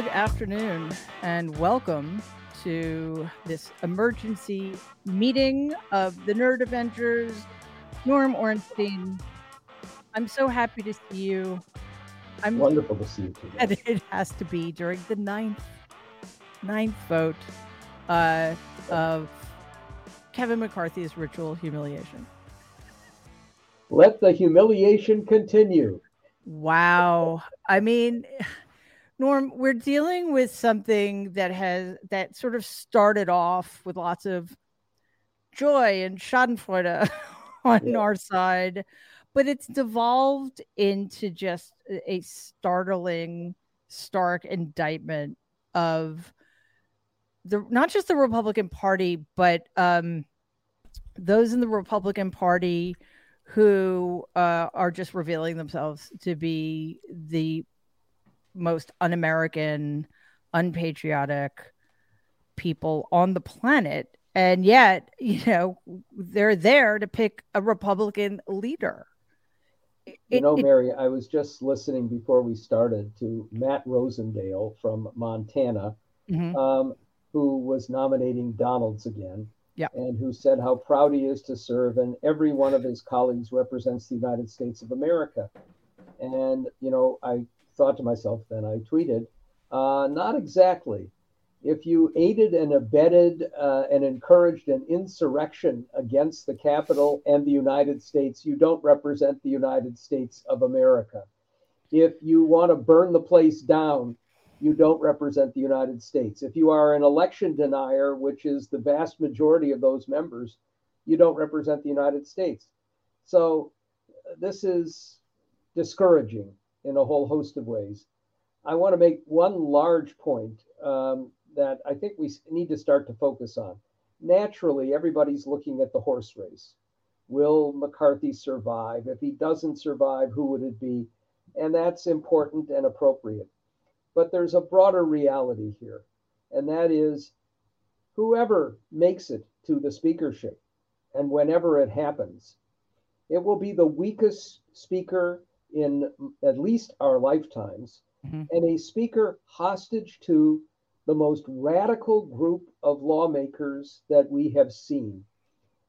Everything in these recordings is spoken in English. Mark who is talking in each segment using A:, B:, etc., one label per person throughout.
A: Good afternoon and welcome to this emergency meeting of the Nerd Avengers. Norm Ornstein, I'm so happy to see you. I'm
B: wonderful to see you too.
A: And it has to be during the ninth ninth vote uh, of Kevin McCarthy's ritual humiliation.
B: Let the humiliation continue.
A: Wow. I mean, Norm, we're dealing with something that has that sort of started off with lots of joy and Schadenfreude on yeah. our side, but it's devolved into just a startling, stark indictment of the not just the Republican Party, but um, those in the Republican Party who uh, are just revealing themselves to be the most un-American, unpatriotic people on the planet. And yet, you know, they're there to pick a Republican leader.
B: It, you know, Mary, I was just listening before we started to Matt Rosendale from Montana, mm-hmm. um, who was nominating Donalds again.
A: Yeah.
B: And who said how proud he is to serve, and every one of his colleagues represents the United States of America. And, you know, I thought to myself, then I tweeted, uh, not exactly. If you aided and abetted uh, and encouraged an insurrection against the Capitol and the United States, you don't represent the United States of America. If you want to burn the place down, you don't represent the United States. If you are an election denier, which is the vast majority of those members, you don't represent the United States. So this is discouraging in a whole host of ways. I want to make one large point um, that I think we need to start to focus on. Naturally, everybody's looking at the horse race. Will McCarthy survive? If he doesn't survive, who would it be? And that's important and appropriate. But there's a broader reality here, and that is whoever makes it to the speakership and whenever it happens, it will be the weakest speaker in at least our lifetimes, mm-hmm. and a speaker hostage to the most radical group of lawmakers that we have seen.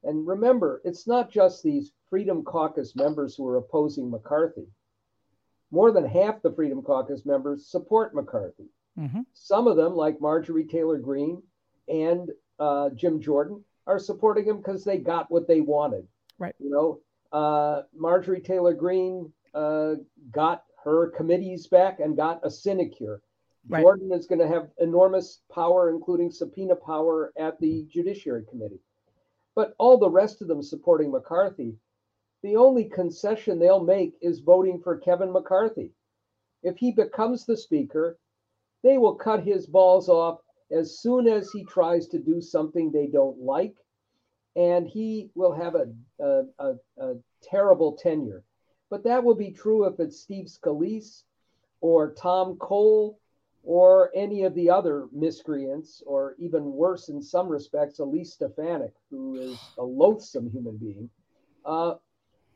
B: And remember, it's not just these Freedom Caucus members who are opposing McCarthy. More than half the Freedom Caucus members support McCarthy. Mm-hmm. Some of them, like Marjorie Taylor Greene and uh, Jim Jordan, are supporting him because they got what they wanted.
A: Right.
B: You know, uh, Marjorie Taylor Greene uh, got her committees back and got a sinecure. Right. Jordan is going to have enormous power, including subpoena power at the Judiciary Committee. But all the rest of them supporting McCarthy, the only concession they'll make is voting for Kevin McCarthy. If he becomes the Speaker, they will cut his balls off as soon as he tries to do something they don't like, and he will have a, a, a, a terrible tenure. But that will be true if it's Steve Scalise or Tom Cole or any of the other miscreants, or even worse in some respects, Elise Stefanik, who is a loathsome human being. Uh,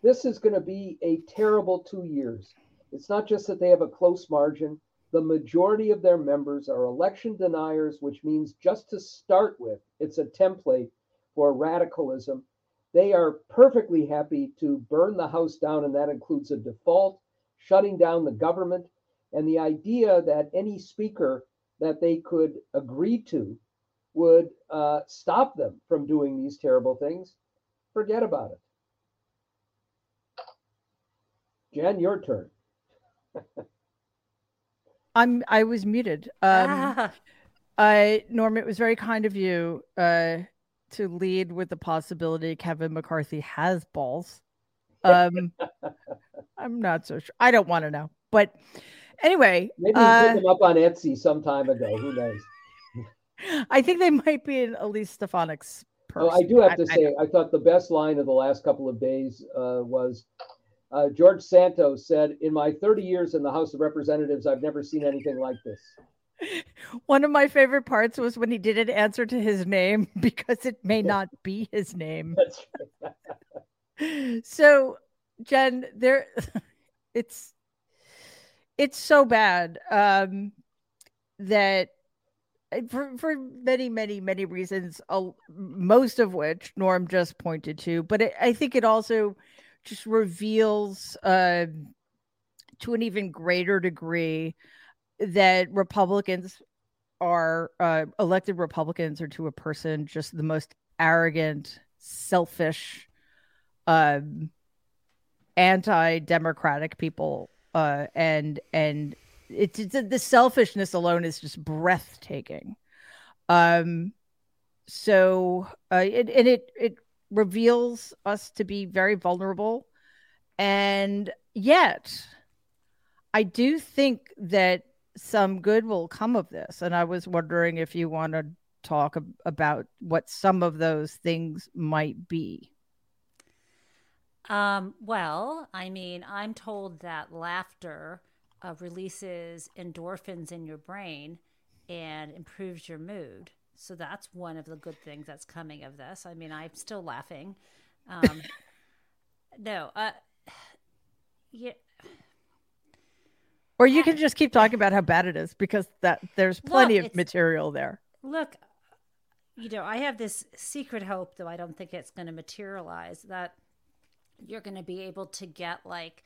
B: this is going to be a terrible two years. It's not just that they have a close margin. The majority of their members are election deniers, which means just to start with, it's a template for radicalism they are perfectly happy to burn the house down, and that includes a default, shutting down the government, and the idea that any speaker that they could agree to would uh, stop them from doing these terrible things, forget about it. Jen, your turn.
A: I'm I was muted. Um, ah. I Norm, it was very kind of you uh, to lead with the possibility Kevin McCarthy has balls. Um, I'm not so sure. I don't want to know, but anyway,
B: maybe uh, put them up on Etsy some time ago. Who knows?
A: I think they might be in Elise Stefanik's purse.
B: Oh, I do have to say, I, I, thought the best line of the last couple of days uh, was uh, George Santos said, "In my 30 years in the House of Representatives, I've never seen anything like this."
A: One of my favorite parts was when he didn't answer to his name because it may not be his name. so, Jen, there it's it's so bad. Um that uh, for, for many, many, many reasons, uh, most of which Norm just pointed to, but it, I think it also just reveals uh, to an even greater degree that Republicans are uh, elected Republicans are to a person just the most arrogant, selfish, um, anti-democratic people, uh, and and it's, it's the selfishness alone is just breathtaking. Um, so uh, it, and it it reveals us to be very vulnerable, and yet, I do think that some good will come of this. And I was wondering if you want to talk ab- about what some of those things might be.
C: Um, well, I mean, I'm told that laughter uh, releases endorphins in your brain and improves your mood. So that's one of the good things that's coming of this. I mean, I'm still laughing. Um, no, uh, yeah,
A: or you can just keep talking about how bad it is because that there's plenty of material there.
C: Look, you know, I have this secret hope, though I don't think it's going to materialize, that you're going to be able to get like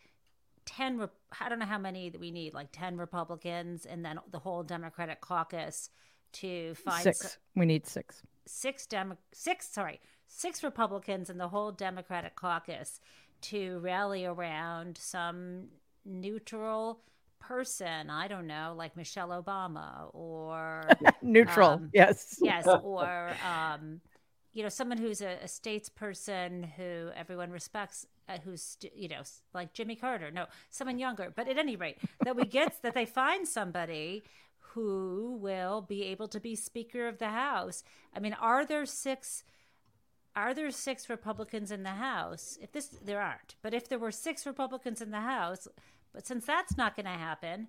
C: 10, I don't know how many that we need, like 10 Republicans and then the whole Democratic caucus to find
A: six. We need six.
C: Six Demo, six, sorry, six Republicans and the whole Democratic caucus to rally around some neutral person, I don't know, like Michelle Obama or
A: neutral, um, yes,
C: yes, or um, you know, someone who's a, a statesperson who everyone respects, uh, who's you know, like Jimmy Carter. No, someone younger. But at any rate, that we get that they find somebody who will be able to be Speaker of the House. I mean, are there six? Are there six Republicans in the House? If this, there aren't. But if there were six Republicans in the House, but since that's not going to happen,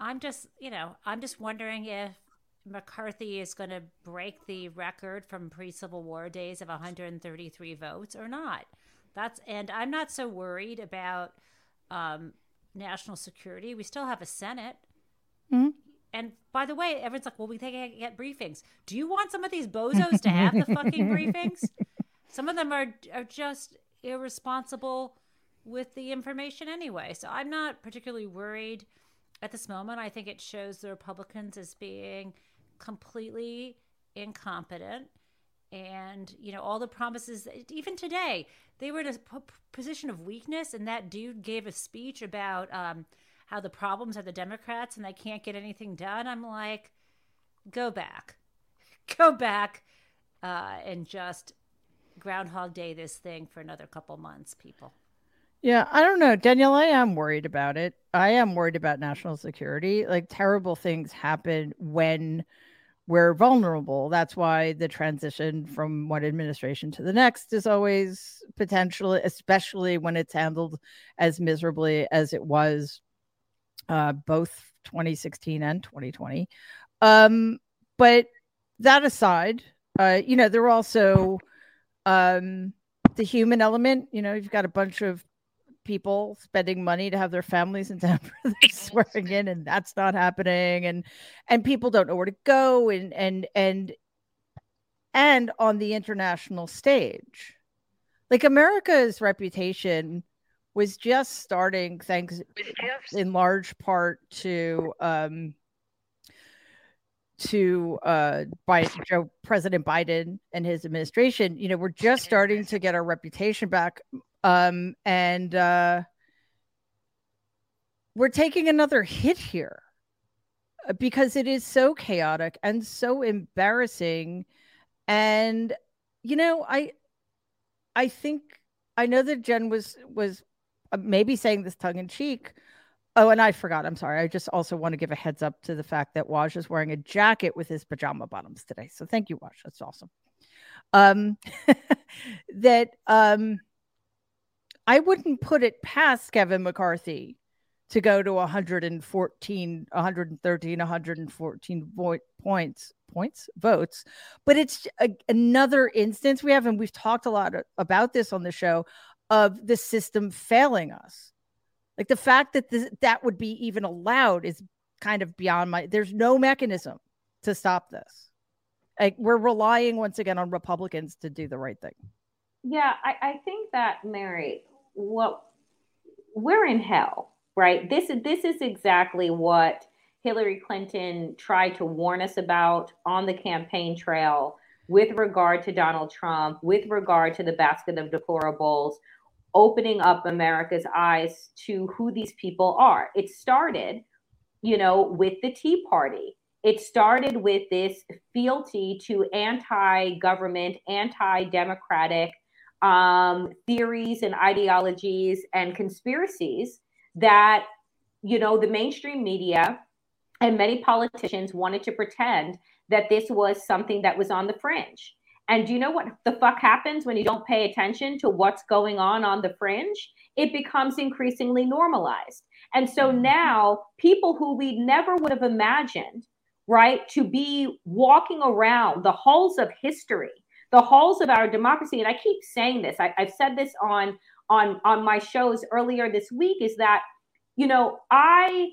C: I'm just, you know, I'm just wondering if McCarthy is going to break the record from pre Civil War days of 133 votes or not. That's and I'm not so worried about um, national security. We still have a Senate. Mm-hmm. And by the way, everyone's like, "Well, we can't get briefings." Do you want some of these bozos to have the fucking briefings? Some of them are are just irresponsible with the information anyway. So I'm not particularly worried at this moment. I think it shows the Republicans as being completely incompetent. And, you know, all the promises, even today, they were in a p- position of weakness. And that dude gave a speech about um, how the problems are the Democrats and they can't get anything done. I'm like, go back, go back uh, and just Groundhog Day this thing for another couple months, people.
A: Yeah, I don't know, Danielle. I am worried about it. I am worried about national security. Like terrible things happen when we're vulnerable. That's why the transition from one administration to the next is always potentially, especially when it's handled as miserably as it was uh, both 2016 and 2020. Um, but that aside, uh, you know, there are also um, the human element. You know, you've got a bunch of people spending money to have their families in their swearing in, and that's not happening. And and people don't know where to go, and and and and on the international stage, like America's reputation was just starting, thanks in large part to um to uh Biden, Joe President Biden and his administration, you know, we're just starting to get our reputation back um, and uh, we're taking another hit here uh, because it is so chaotic and so embarrassing. And you know, I I think I know that Jen was was uh, maybe saying this tongue in cheek. Oh, and I forgot. I'm sorry. I just also want to give a heads up to the fact that Waj is wearing a jacket with his pajama bottoms today. So thank you, Waj. That's awesome. Um, that um, I wouldn't put it past Kevin McCarthy to go to 114, 113, 114 vo- points, points, votes. But it's a, another instance we have, and we've talked a lot about this on the show of the system failing us. Like the fact that this, that would be even allowed is kind of beyond my there's no mechanism to stop this. Like we're relying once again on Republicans to do the right thing.
D: Yeah, I, I think that Mary, what we're in hell, right? This is this is exactly what Hillary Clinton tried to warn us about on the campaign trail with regard to Donald Trump, with regard to the basket of deplorables, opening up America's eyes to who these people are. It started, you know, with the Tea Party. It started with this fealty to anti government, anti democratic um, theories and ideologies and conspiracies that, you know, the mainstream media and many politicians wanted to pretend that this was something that was on the fringe. And do you know what the fuck happens when you don't pay attention to what's going on on the fringe? It becomes increasingly normalized. And so mm-hmm. now people who we never would have imagined, right, to be walking around the halls of history, the halls of our democracy, and I keep saying this, I, have said this on on on my shows earlier this week, is that you know I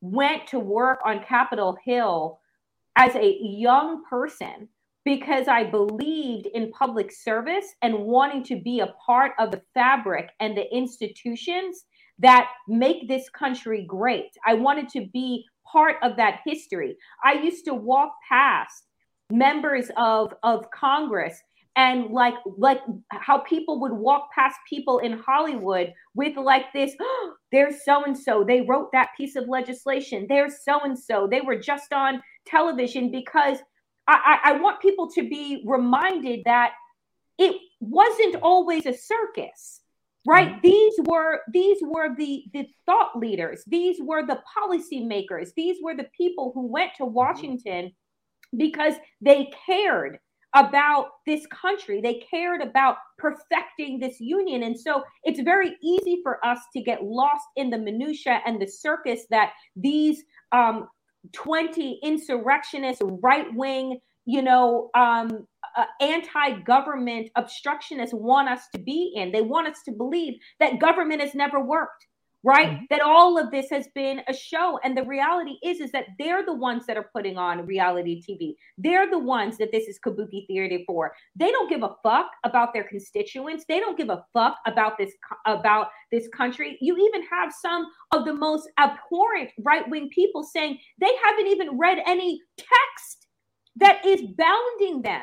D: went to work on Capitol Hill as a young person because I believed in public service and wanting to be a part of the fabric and the institutions that make this country great. I wanted to be part of that history. I used to walk past members of, of Congress and like like how people would walk past people in Hollywood with like this oh, there's so and so they wrote that piece of legislation. There's so and so they were just on television because I, I, I want people to be reminded that it wasn't always a circus right? Mm-hmm. these were these were the the thought leaders. These were the policymakers. These were the people who went to mm-hmm. Because they cared about this country. They cared about perfecting this union. And so it's very easy for us to get lost in the minutia and the circus that these um, 20 insurrectionist, right wing, you know, um, uh, anti government obstructionists want us to be in. They want us to believe that government has never worked right? Mm-hmm. that all of this has been a show. And the reality is is that they're the ones that are putting on reality tv they're the ones that this is kabuki theater for. They don't give a fuck about their constituents. They don't give a fuck about this about this country. You even have some of the most abhorrent right-wing people saying they haven't even read any text that is bounding them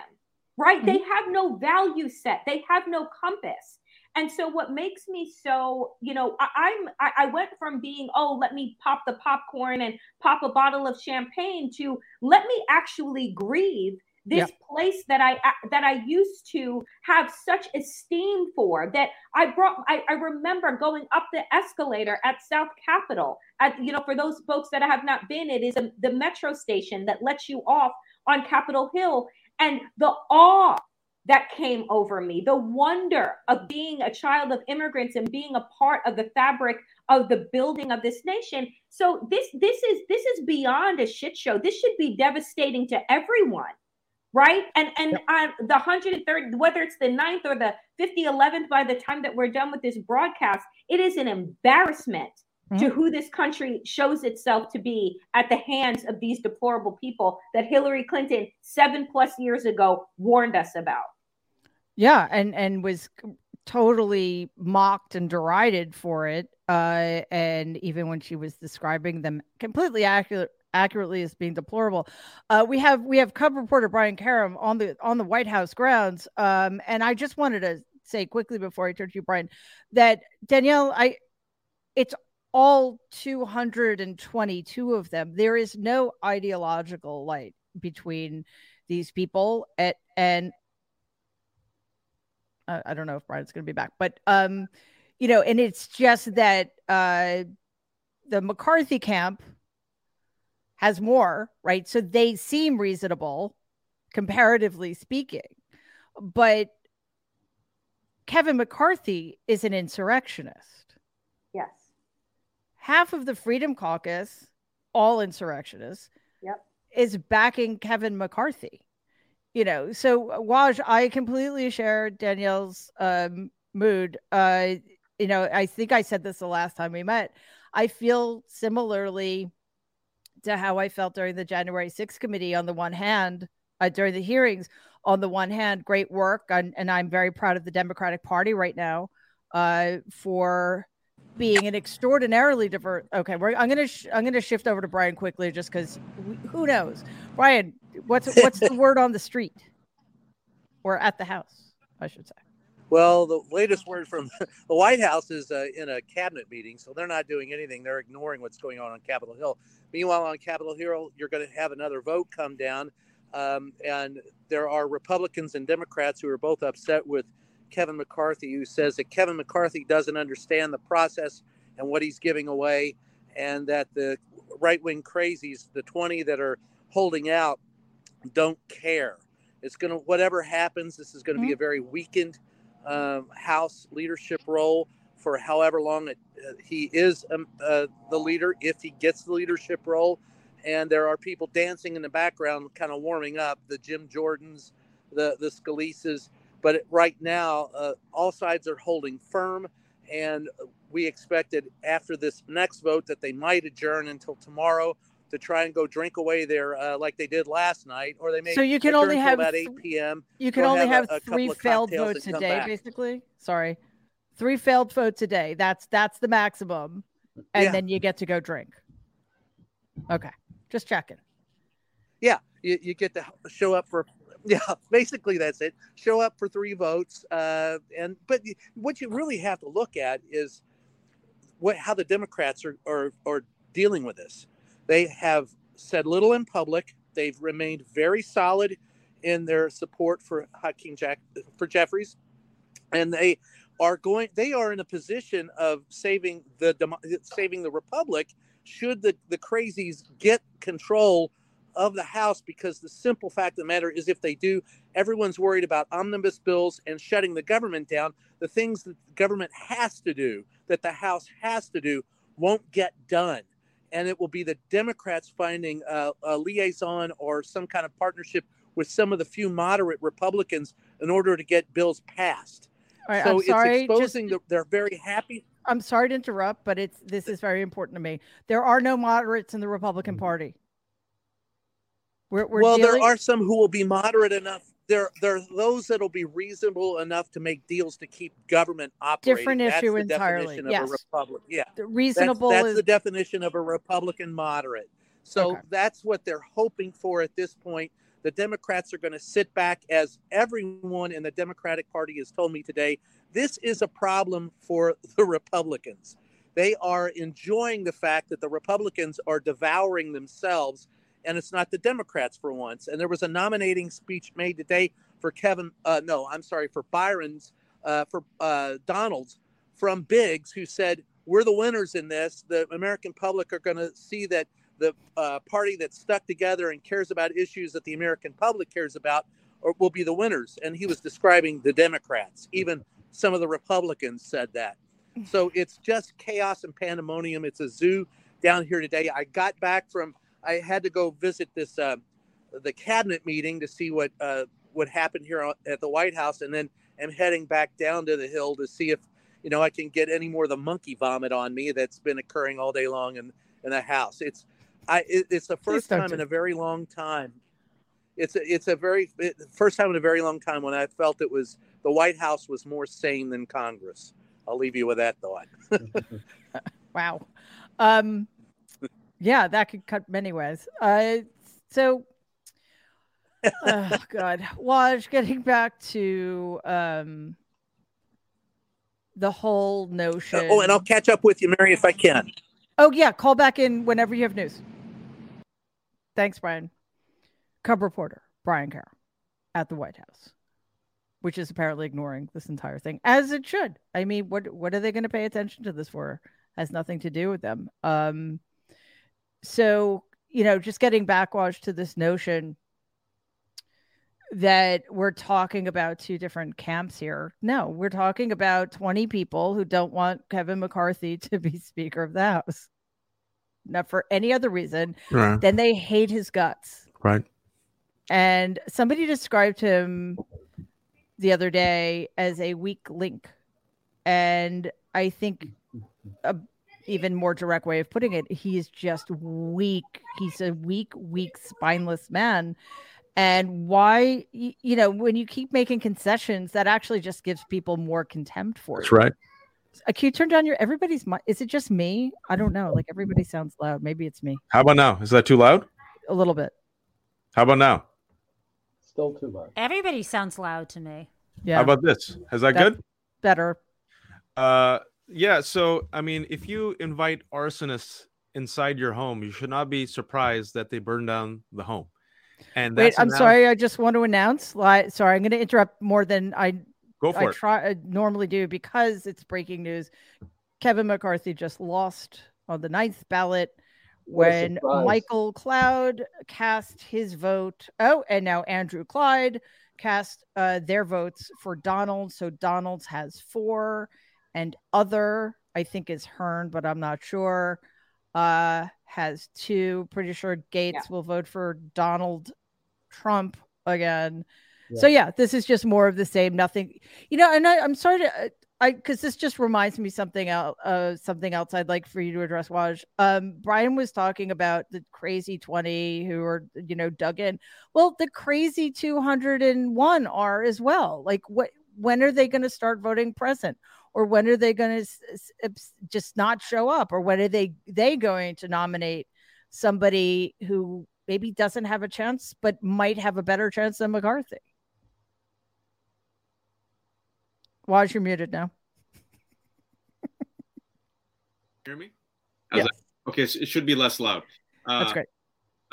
D: right? Mm-hmm. they have no value set. They have no compass and so what makes me so, you know, I, am I, I, went from being, oh, let me pop the popcorn and pop a bottle of champagne to let me actually grieve this place that I that I used to have such esteem for that I brought I, I remember going up the escalator at South Capitol at you know for those folks that have not been it is a, the metro station that lets you off on Capitol Hill. And the awe that came over me. The wonder of being a child of immigrants and being a part of the fabric of the building of this nation. So this this is this is beyond a shit show. This should be devastating to everyone right? And and on the 103rd whether it's the 9th or the 50 11th by the time that we're done with this broadcast it is an embarrassment mm-hmm. to who this country shows itself to be at the hands of these deplorable people that hillary clinton seven plus years ago warned us about
A: yeah, and and was totally mocked and derided for it. Uh, and even when she was describing them completely accurate accurately as being deplorable. Uh, we have we have Cub reporter Brian Karem on the on the White House grounds. Um, and I just wanted to say quickly before I turn to you, Brian, that Danielle, I it's all 222 of them. There is no ideological light between these people at and uh, I don't know if Brian's going to be back, but um, you know, and it's just that uh, the McCarthy camp has more, right? So they seem reasonable, comparatively speaking, but Kevin McCarthy is an insurrectionist. Half of the Freedom Caucus, all insurrectionists,
D: yep.
A: is backing Kevin McCarthy you know, so Waj, I completely share Danielle's um, mood. Uh, you know, I think I said this the last time we met. I feel similarly to how I felt during the January 6th committee. On the one hand, uh, during the hearings, on the one hand, great work, and, and I'm very proud of the Democratic Party right now uh, for being an extraordinarily diverse. Okay, I'm gonna sh- I'm gonna shift over to Brian quickly, just because who knows, Brian, what's what's the word on the street or at the house, I should say.
E: Well, the latest word from the White House is uh, in a cabinet meeting, so they're not doing anything. They're ignoring what's going on on Capitol Hill. Meanwhile, on Capitol Hill, you're going to have another vote come down, um, and there are Republicans and Democrats who are both upset with Kevin McCarthy, who says that Kevin McCarthy doesn't understand the process and what he's giving away, and that the right wing crazies, the 20 that are holding out, don't care. It's going to, whatever happens, this is going to mm-hmm. be a very weakened um, House leadership role for however long it, uh, he is um, uh, the leader, if he gets the leadership role. And there are people dancing in the background, kind of warming up the Jim Jordans, the, the Scalises. But right now, uh, all sides are holding firm. And we expected after this next vote that they might adjourn until tomorrow to try and go drink away there uh, like they did last night, or they may.
A: So you can only have
E: about eight p.m.
A: You can only have, have a, a three failed votes a day, basically. Sorry, three failed votes a day. That's that's the maximum, and yeah. then you get to go drink. Okay, just checking.
E: Yeah, you, you get to show up for. Yeah, basically that's it. Show up for three votes, uh, and but what you really have to look at is what how the Democrats are are, are dealing with this they have said little in public. They've remained very solid in their support for Hakeem Jack for Jeffries, and they are going. They are in a position of saving the saving the republic should the the crazies get control of the House because the simple fact of the matter is if they do, everyone's worried about omnibus bills and shutting the government down. The things that the government has to do, that the House has to do, won't get done and it will be the Democrats finding a, a liaison or some kind of partnership with some of the few moderate Republicans in order to get bills passed.
A: Right, so I'm sorry,
E: it's exposing just, the, they're very happy.
A: I'm sorry to interrupt, but it's this is very important to me. There are no moderates in the Republican mm. Party.
E: We're, we're well, dealing... there are some who will be moderate enough there there are those that'll be reasonable enough to make deals to keep government operating.
A: Different issue that's entirely. yes.
E: republic. Yeah.
A: The reasonable
E: that's, that's
A: is...
E: the definition of a Republican moderate. So okay. that's what they're hoping for at this point. The Democrats are going to sit back, as everyone in the Democratic Party has told me today. This is a problem for the Republicans. They are enjoying the fact that the Republicans are devouring themselves and it's not the Democrats for once. And there was a nominating speech made today for Kevin. Uh, no, I'm sorry, for Byron's, uh, for uh, Donald's from Biggs, who said, We're the winners in this. The American public are going to see that the uh, party that's stuck together and cares about issues that the American public cares about or will be the winners. And he was describing the Democrats. Even some of the Republicans said that. So it's just chaos and pandemonium. It's a zoo down here today. I got back from I had to go visit this uh, the cabinet meeting to see what uh, what happened here at the White House, and then am heading back down to the Hill to see if you know I can get any more of the monkey vomit on me that's been occurring all day long in in the house. It's I it, it's the first time in a very long time. It's a, it's a very it, first time in a very long time when I felt it was the White House was more sane than Congress. I'll leave you with that thought.
A: wow. Um, yeah, that could cut many ways. Uh, so, oh God, Waj, getting back to um, the whole notion. Uh,
E: oh, and I'll catch up with you, Mary, if I can.
A: Oh yeah, call back in whenever you have news. Thanks, Brian. Cub reporter Brian Karem at the White House, which is apparently ignoring this entire thing, as it should. I mean, what what are they going to pay attention to this for? Has nothing to do with them. Um, so you know just getting backwash to this notion that we're talking about two different camps here. No we're talking about 20 people who don't want kevin mccarthy to be speaker of the house. Not for any other reason right. than they hate his guts.
F: Right.
A: And somebody described him the other day as a weak link. And i think a even more direct way of putting it. He's just weak. He's a weak, weak, spineless man. And why, you know, when you keep making concessions, that actually just gives people more contempt for
F: That's
A: you.
F: right.
A: Uh, Can you turn down your everybody's? mi- Is it just me? I don't know. Like everybody sounds loud. Maybe it's me
F: How about now? Is that too loud?
A: a little bit.
F: How about now?
B: Still too loud.
C: Everybody sounds loud to me.
A: Yeah,
F: How about this? Is that
A: That-
F: good?
A: better.
F: Uh, yeah. So, I mean, if you invite arsonists inside your home, you should not be surprised that they burn down the home. And
A: Wait, I'm
F: an-
A: sorry. I just want to announce. Like, sorry, I'm going to interrupt more than I
F: Go
A: I
F: it.
A: try I normally do because it's breaking news. Kevin McCarthy just lost on the ninth ballot when. Michael Cloud cast his vote. Oh, and now Andrew Clyde cast uh, their votes for Donald. So Donald's has four, and other I think is Hern, but I'm not sure. Uh, has two. Pretty sure Gaetz will vote for Donald Trump again. So yeah, this is just more of the same. Nothing, you know. And I, I'm sorry to, uh, I because this just reminds me something out, uh, something else I'd like for you to address. Waj, um, Brian was talking about the crazy twenty who are you know dug in. Well, the crazy two hundred and one are as well. Like what? When are they going to start voting present? Or when are they going to just not show up? Or when are they they going to nominate somebody who maybe doesn't have a chance, but might have a better chance than McCarthy? Waj, you're muted now.
G: hear me? How's
A: Yes.
G: that? Okay, so it should be less loud. Uh,
A: That's great.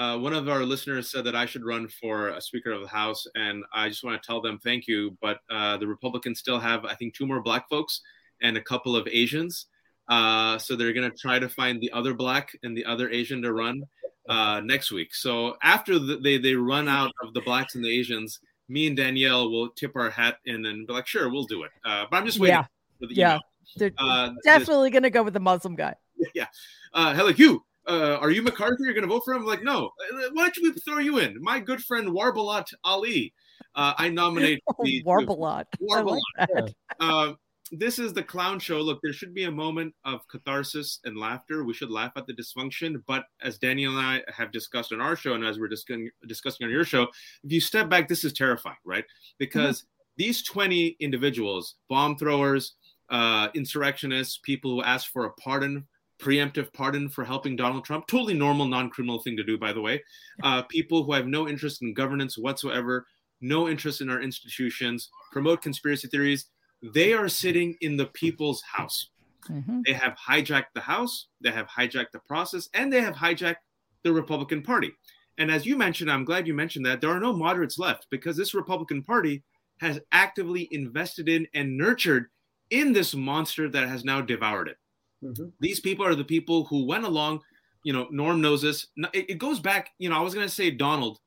G: Uh, one of our listeners said that I should run for a Speaker of the House, and I just want to tell them thank you. But uh, the Republicans still have, I think, two more black folks and a couple of Asians. Uh, so they're going to try to find the other black and the other Asian to run uh, next week. So after the, they they run out of the blacks and the Asians, me and Danielle will tip our hat in and be like, "Sure, we'll do it." Uh, but I'm just waiting
A: Yeah.
G: for the
A: Yeah. They're
G: Uh,
A: definitely going to go with the Muslim guy.
G: yeah. Uh, hello, you. Uh, are you McCarthy? You're going to vote for him? I'm like, no. Uh, Why don't we throw you in? My good friend Warbalat Ali. Uh, I nominate
A: Oh,
G: the,
A: Warbalot. I like
G: Warbalot.
A: that.
G: Uh, this is the clown show. Look, there should be a moment of catharsis and laughter. We should laugh at the dysfunction. But as Danielle and I have discussed on our show, and as we're discussing, discussing on your show, if you step back, this is terrifying, right? Because these 20 individuals, bomb throwers, uh, insurrectionists, people who ask for a pardon, preemptive pardon for helping Donald Trump, totally normal, non criminal thing to do, by the way. Uh, people who have no interest in governance whatsoever, no interest in our institutions, promote conspiracy theories. They are sitting in the people's house.
A: Mhm.
G: They have hijacked the House, they have hijacked the process, and they have hijacked the Republican Party. And as you mentioned, I'm glad you mentioned that there are no moderates left because this Republican Party has actively invested in and nurtured in this monster that has now devoured it.
B: Mhm.
G: These people are the people who went along, you know, Norm knows this. It, it goes back, you know, I was going to say Donald,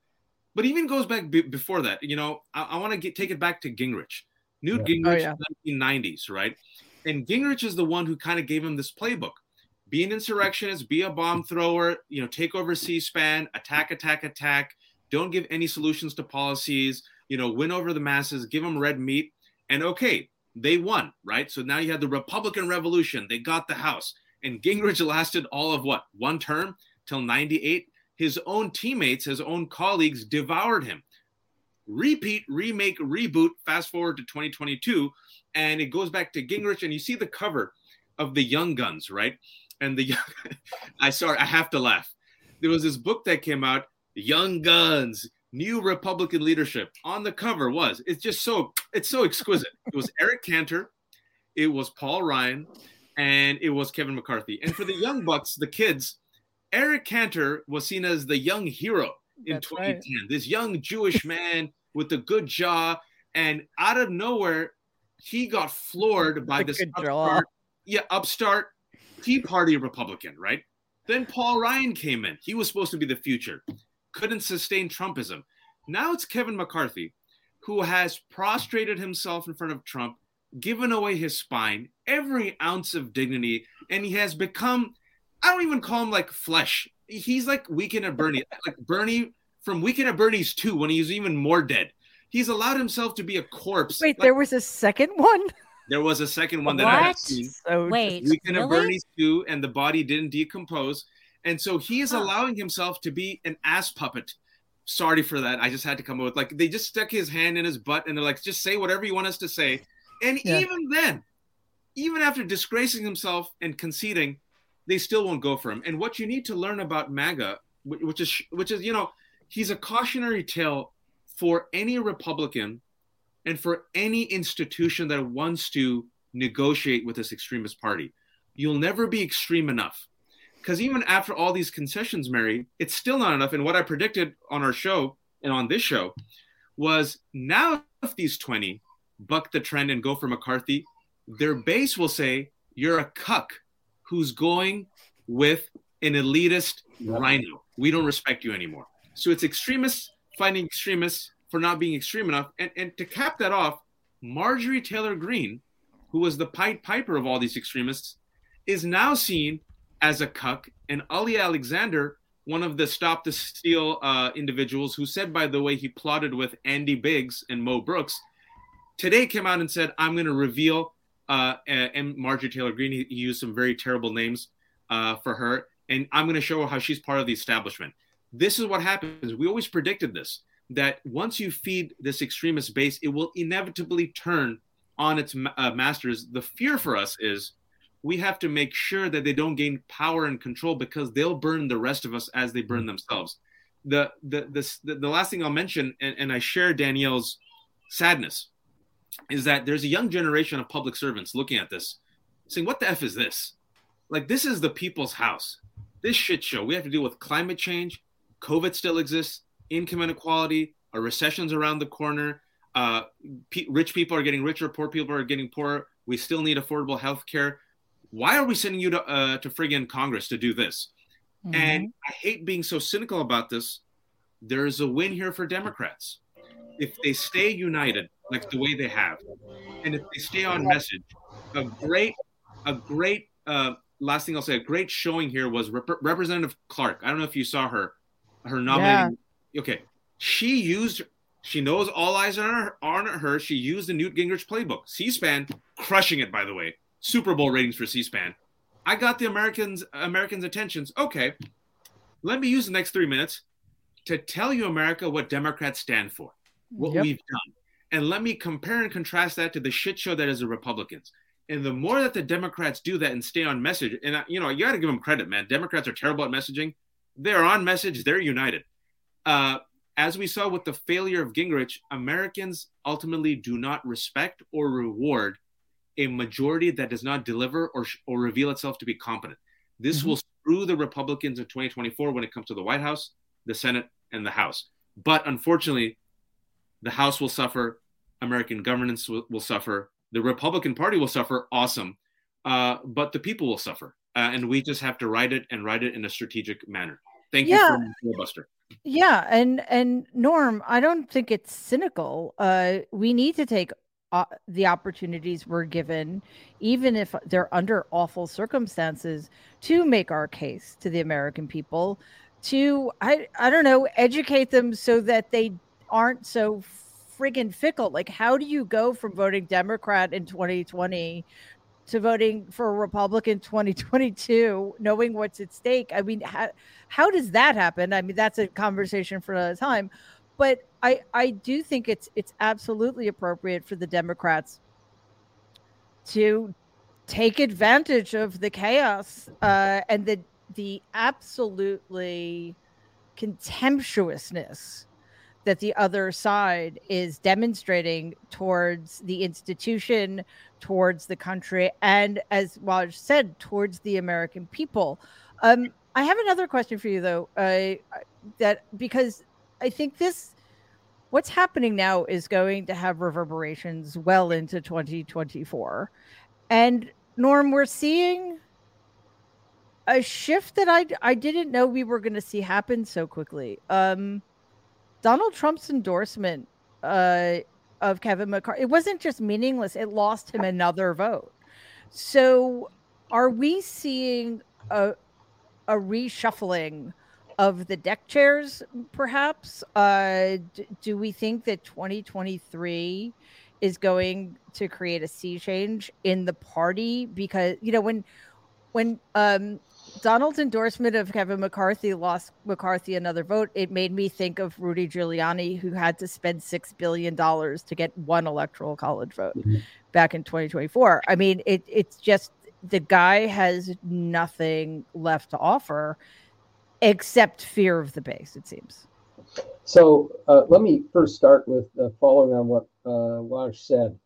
G: but even goes back be- before that. You know, I, I want to take it back to Gingrich. Newt
B: Yeah.
G: Gingrich,
A: Oh, yeah.
G: 1990s, right? And Gingrich is the one who kind of gave him this playbook. Be an insurrectionist, be a bomb thrower, you know, take over C-SPAN, attack, attack, attack. Don't give any solutions to policies. You know, win over the masses, give them red meat, and okay, they won, right? So now you had the Republican Revolution. They got the House, and Gingrich lasted all of what one term till '98. His own teammates, his own colleagues, devoured him. Repeat, remake, reboot. Fast forward to 2022, and it goes back to Gingrich, and you see the cover of the Young Guns, right? And the I sorry, I have to laugh. There was this book that came out, Young Guns, New Republican Leadership. On the cover was it's just so it's so exquisite. It was Eric Cantor, it was Paul Ryan, and it was Kevin McCarthy. And for the young bucks, the kids, Eric Cantor was seen as the young hero in
A: That's
G: 2010.
A: right.
G: This young Jewish man with a good jaw, and out of nowhere, he got floored by this upstart, yeah, upstart Tea Party Republican, right? Then Paul Ryan came in. He was supposed to be the future. Couldn't sustain Trumpism. Now it's Kevin McCarthy, who has prostrated himself in front of Trump, given away his spine, every ounce of dignity, and he has become, I don't even call him like flesh. He's like Weekend at Bernie, like Bernie from Weekend at Bernie's 2 when he was even more dead. He's allowed himself to be a corpse.
A: Wait,
G: like-
A: there was a second one?
G: There was a second one that
C: what?
G: I have seen.
C: So Wait,
G: Weekend
C: really?
G: of Bernie's too, and the body didn't decompose, and so he is
C: Huh.
G: allowing himself to be an ass puppet. Sorry for that. I just had to come up with like they just stuck his hand in his butt, and they're like, just say whatever you want us to say. And
A: Yeah.
G: even then, even after disgracing himself and conceding, they still won't go for him. And what you need to learn about MAGA, which is which is you know, he's a cautionary tale for any Republican and for any institution that wants to negotiate with this extremist party. You'll never be extreme enough. Because even after all these concessions, Mary, it's still not enough. And what I predicted on our show and on this show was now if these 20 buck the trend and go for McCarthy, their base will say, You're a cuck who's going with an elitist rhino. We don't respect you anymore. So it's extremists fighting extremists for not being extreme enough. And, and to cap that off, Marjorie Taylor Greene, who was the Pied Piper of all these extremists, is now seen as a cuck. And Ali Alexander, one of the Stop the Steal uh, individuals, who said, by the way, he plotted with Andy Biggs and Mo Brooks, today came out and said, I'm going to reveal uh, and Marjorie Taylor Greene. He, used some very terrible names uh, for her, and I'm going to show her how she's part of the establishment. This is what happens. We always predicted this that once you feed this extremist base, it will inevitably turn on its uh, masters. The fear for us is we have to make sure that they don't gain power and control because they'll burn the rest of us as they burn themselves. The the this, the, the last thing I'll mention, and, and I share Danielle's sadness, is that there's a young generation of public servants looking at this, saying, "What the f is this? Like this is the people's house. This shit show. We have to deal with climate change. COVID still exists. Income inequality. A recession's around the corner. Uh, pe- rich people are getting richer. Poor people are getting poorer. We still need affordable health care. Why are we sending you to uh, to friggin' Congress to do this? And I hate being so cynical about this. There's a win here for Democrats. If they stay united, like the way they have, and if they stay on message, a great, a great, uh, last thing I'll say, a great showing here was Rep- Representative Clark. I don't know if you saw her, her nominating. Okay. She used, she knows all eyes are on her, on her. She used the Newt Gingrich playbook. C SPAN, crushing it, by the way. Super Bowl ratings for C SPAN. I got the Americans Americans' attentions. Okay, let me use the next three minutes to tell you, America, what Democrats stand for, what
A: Yep.
G: we've done, and let me compare and contrast that to the shit show that is the Republicans. And the more that the Democrats do that and stay on message, and you know, you got to give them credit, man. Democrats are terrible at messaging. They're on message. They're united. Uh, as we saw with the failure of Gingrich, Americans ultimately do not respect or reward a majority that does not deliver or, or reveal itself to be competent. This
A: Mhm.
G: will screw the Republicans in 2024 when it comes to the White House, the Senate, and the House. But unfortunately, the House will suffer, American governance will, will suffer, the Republican Party will suffer. Awesome. Uh, but the people will suffer. Uh, and we just have to write it and write it in a strategic manner. Thank
A: Yeah.
G: you for filibuster.
A: Yeah, and and Norm, I don't think it's cynical. Uh, we need to take uh, the opportunities we're given, even if they're under awful circumstances, to make our case to the American people. To I I don't know, educate them so that they aren't so friggin' fickle. Like, how do you go from voting Democrat in 2020 to voting for a Republican 2022, knowing what's at stake? I mean, how, how does that happen? I mean, that's a conversation for another time. But I, I do think it's it's absolutely appropriate for the Democrats to take advantage of the chaos uh, and the the absolutely contemptuousness that the other side is demonstrating towards the institution, towards the country, and as Waj said, towards the American people. Um, I have another question for you, though, uh, that because I think this, what's happening now is going to have reverberations well into 2024. And Norm, we're seeing a shift that I, I didn't know we were going to see happen so quickly. Um, Donald Trump's endorsement uh, of Kevin McCarthy, it wasn't just meaningless, it lost him another vote. So are we seeing a, a reshuffling of the deck chairs, perhaps? Uh, d- do we think that 2023 is going to create a sea change in the party because you know when when um Donald's endorsement of Kevin McCarthy lost McCarthy another vote. It made me think of Rudy Giuliani, who had to spend six billion dollars to get one electoral college vote mm-hmm. back in 2024. I mean, it, it's just the guy has nothing left to offer except fear of the base. It seems.
B: So uh, let me first start with uh, following on what uh, Waj said.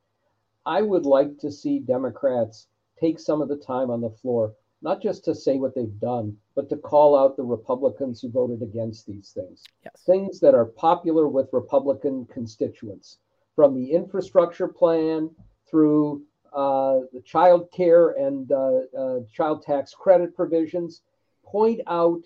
B: I would like to see Democrats take some of the time on the floor not just to say what they've done, but to call out the Republicans who voted against these things. Yes. Things that are popular with Republican constituents, from the infrastructure plan through uh, the child care and uh, uh, child tax credit provisions, point out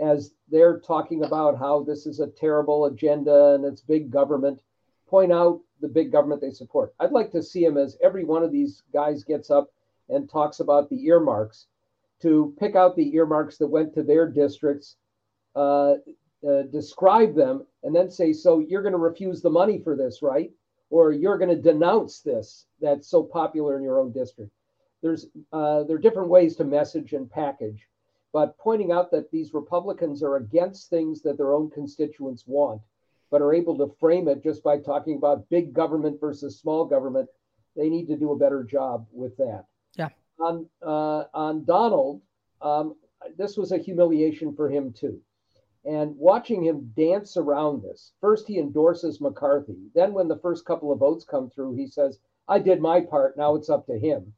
B: as they're talking about how this is a terrible agenda and it's big government, point out the big government they support. I'd like to see them as every one of these guys gets up and talks about the earmarks to pick out the earmarks that went to their districts, uh, uh, describe them, and then say, so you're going to refuse the money for this, right? Or you're going to denounce this that's so popular in your own district. There's uh, there are different ways to message and package, but pointing out that these Republicans are against things that their own constituents want, but are able to frame it just by talking about big government versus small government. They need to do a better job with that Yeah. on uh, on Donald, um, this was a humiliation for him too. And watching him dance around this, first he endorses McCarthy. Then, when the first couple of votes come through, he says, I did my part. Now it's up to him.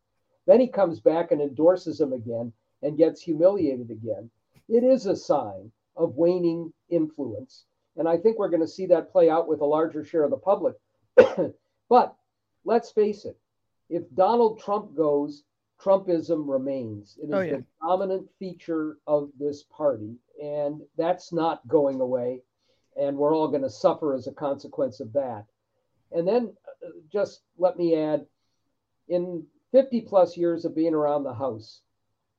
B: Then he comes back and endorses him again and gets humiliated again. It is a sign of waning influence. And I think we're going to see that play out with a larger share of the public. but let's face it if Donald Trump goes, Trumpism remains. It is oh, yeah. the dominant feature of this party, and that's not going away. And we're all going to suffer as a consequence of that. And then uh, just let me add in 50 plus years of being around the House,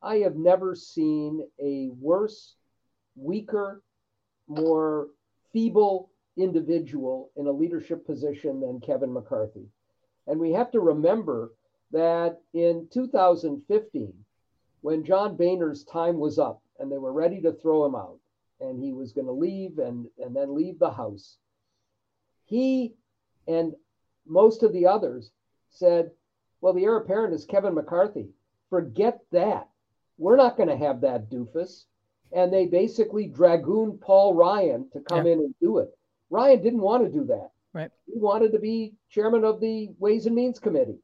B: I have never seen a worse, weaker, more feeble individual in a leadership position than Kevin McCarthy. And we have to remember that in 2015, when John Boehner's time was up and they were ready to throw him out and he was going to leave and, and then leave the House, he and most of the others said, Well, the heir apparent is Kevin McCarthy. Forget that. We're not going to have that doofus. And they basically dragooned Paul Ryan to come yeah. in and do it. Ryan didn't want to do that.
A: Right.
B: He wanted to be chairman of the Ways and Means Committee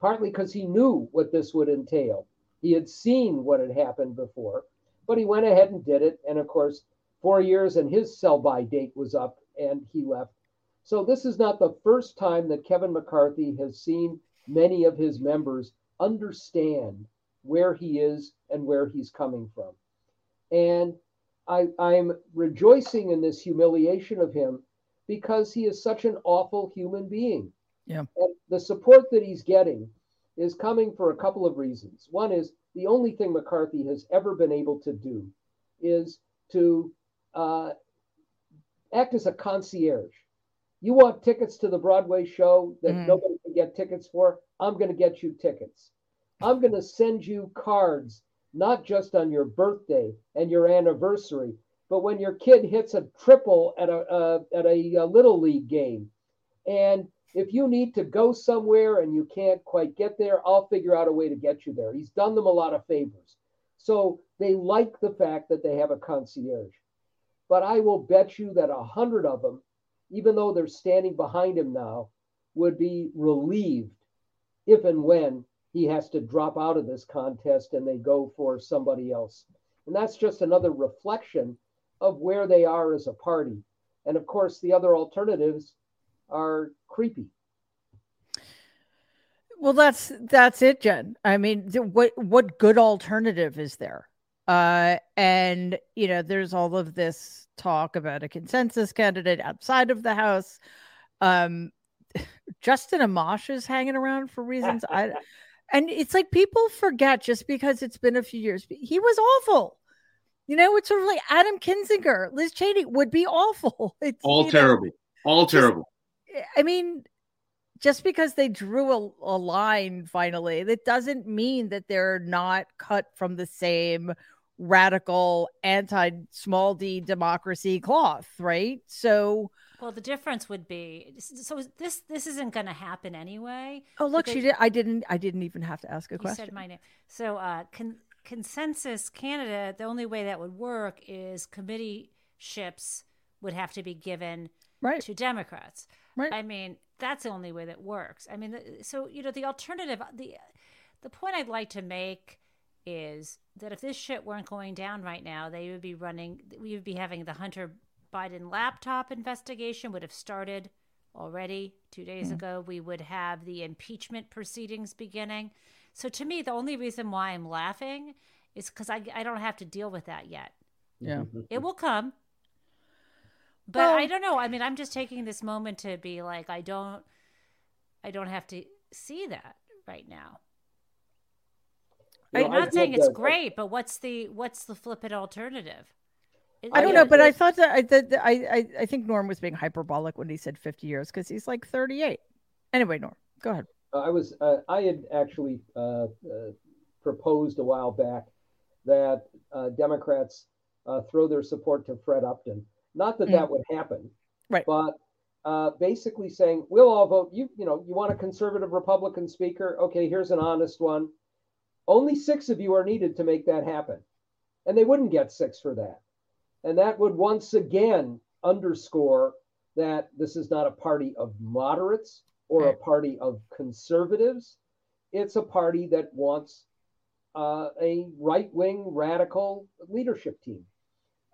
B: partly because he knew what this would entail. He had seen what had happened before, but he went ahead and did it. And of course, four years and his sell by date was up and he left. So this is not the first time that Kevin McCarthy has seen many of his members understand where he is and where he's coming from. And I, I'm rejoicing in this humiliation of him because he is such an awful human being.
A: Yeah.
B: And the support that he's getting is coming for a couple of reasons. One is the only thing McCarthy has ever been able to do is to uh, act as a concierge. You want tickets to the Broadway show that mm-hmm. nobody can get tickets for? I'm going to get you tickets. I'm going to send you cards, not just on your birthday and your anniversary, but when your kid hits a triple at a uh, at a, a little league game, and if you need to go somewhere and you can't quite get there, I'll figure out a way to get you there. He's done them a lot of favors. So they like the fact that they have a concierge. But I will bet you that a hundred of them, even though they're standing behind him now, would be relieved if and when he has to drop out of this contest and they go for somebody else. And that's just another reflection of where they are as a party. And of course, the other alternatives are creepy.
A: Well, that's that's it, Jen. I mean, what what good alternative is there? Uh, and you know, there's all of this talk about a consensus candidate outside of the House. Um, Justin Amash is hanging around for reasons I, and it's like people forget just because it's been a few years. He was awful. You know, it's sort of like Adam Kinzinger, Liz Cheney would be awful. It's
G: all terrible, know, all terrible.
A: Eh, I mean, just because they drew a, a line finally, that doesn't mean that they're not cut from the same radical anti small d democracy cloth, right? So
C: well, the difference would be so this this isn't going to happen anyway.
A: Oh, look, she did. I didn't. I didn't even have to ask a question.
C: Said my name. So, uh, con- consensus Canada. The only way that would work is committee ships would have to be given
A: right.
C: to Democrats.
A: Right.
C: I mean, that's the only way that works. I mean, so you know, the alternative. The the point I'd like to make is that if this shit weren't going down right now, they would be running. We would be having the Hunter Biden laptop investigation would have started already two days mm-hmm. ago. We would have the impeachment proceedings beginning. So to me, the only reason why I'm laughing is because I, I don't have to deal with that yet.
A: Yeah.
C: It will come. But well, I don't know. I mean, I'm just taking this moment to be like, I don't, I don't have to see that right now. I'm not saying it's great, but what's the what's the flippant alternative?
A: I don't know, but I thought that I, that, I, I, I think Norm was being hyperbolic when he said 50 years because he's like 38. Anyway, Norm, go ahead.
B: I was, uh, I had actually uh, uh, proposed a while back that uh, Democrats uh, throw their support to Fred Upton. Not that mm. that would happen,
A: right?
B: But uh, basically saying we'll all vote. You, you know, you want a conservative Republican speaker? Okay, here's an honest one. Only six of you are needed to make that happen, and they wouldn't get six for that. And that would once again underscore that this is not a party of moderates or a party of conservatives. It's a party that wants uh, a right wing radical leadership team.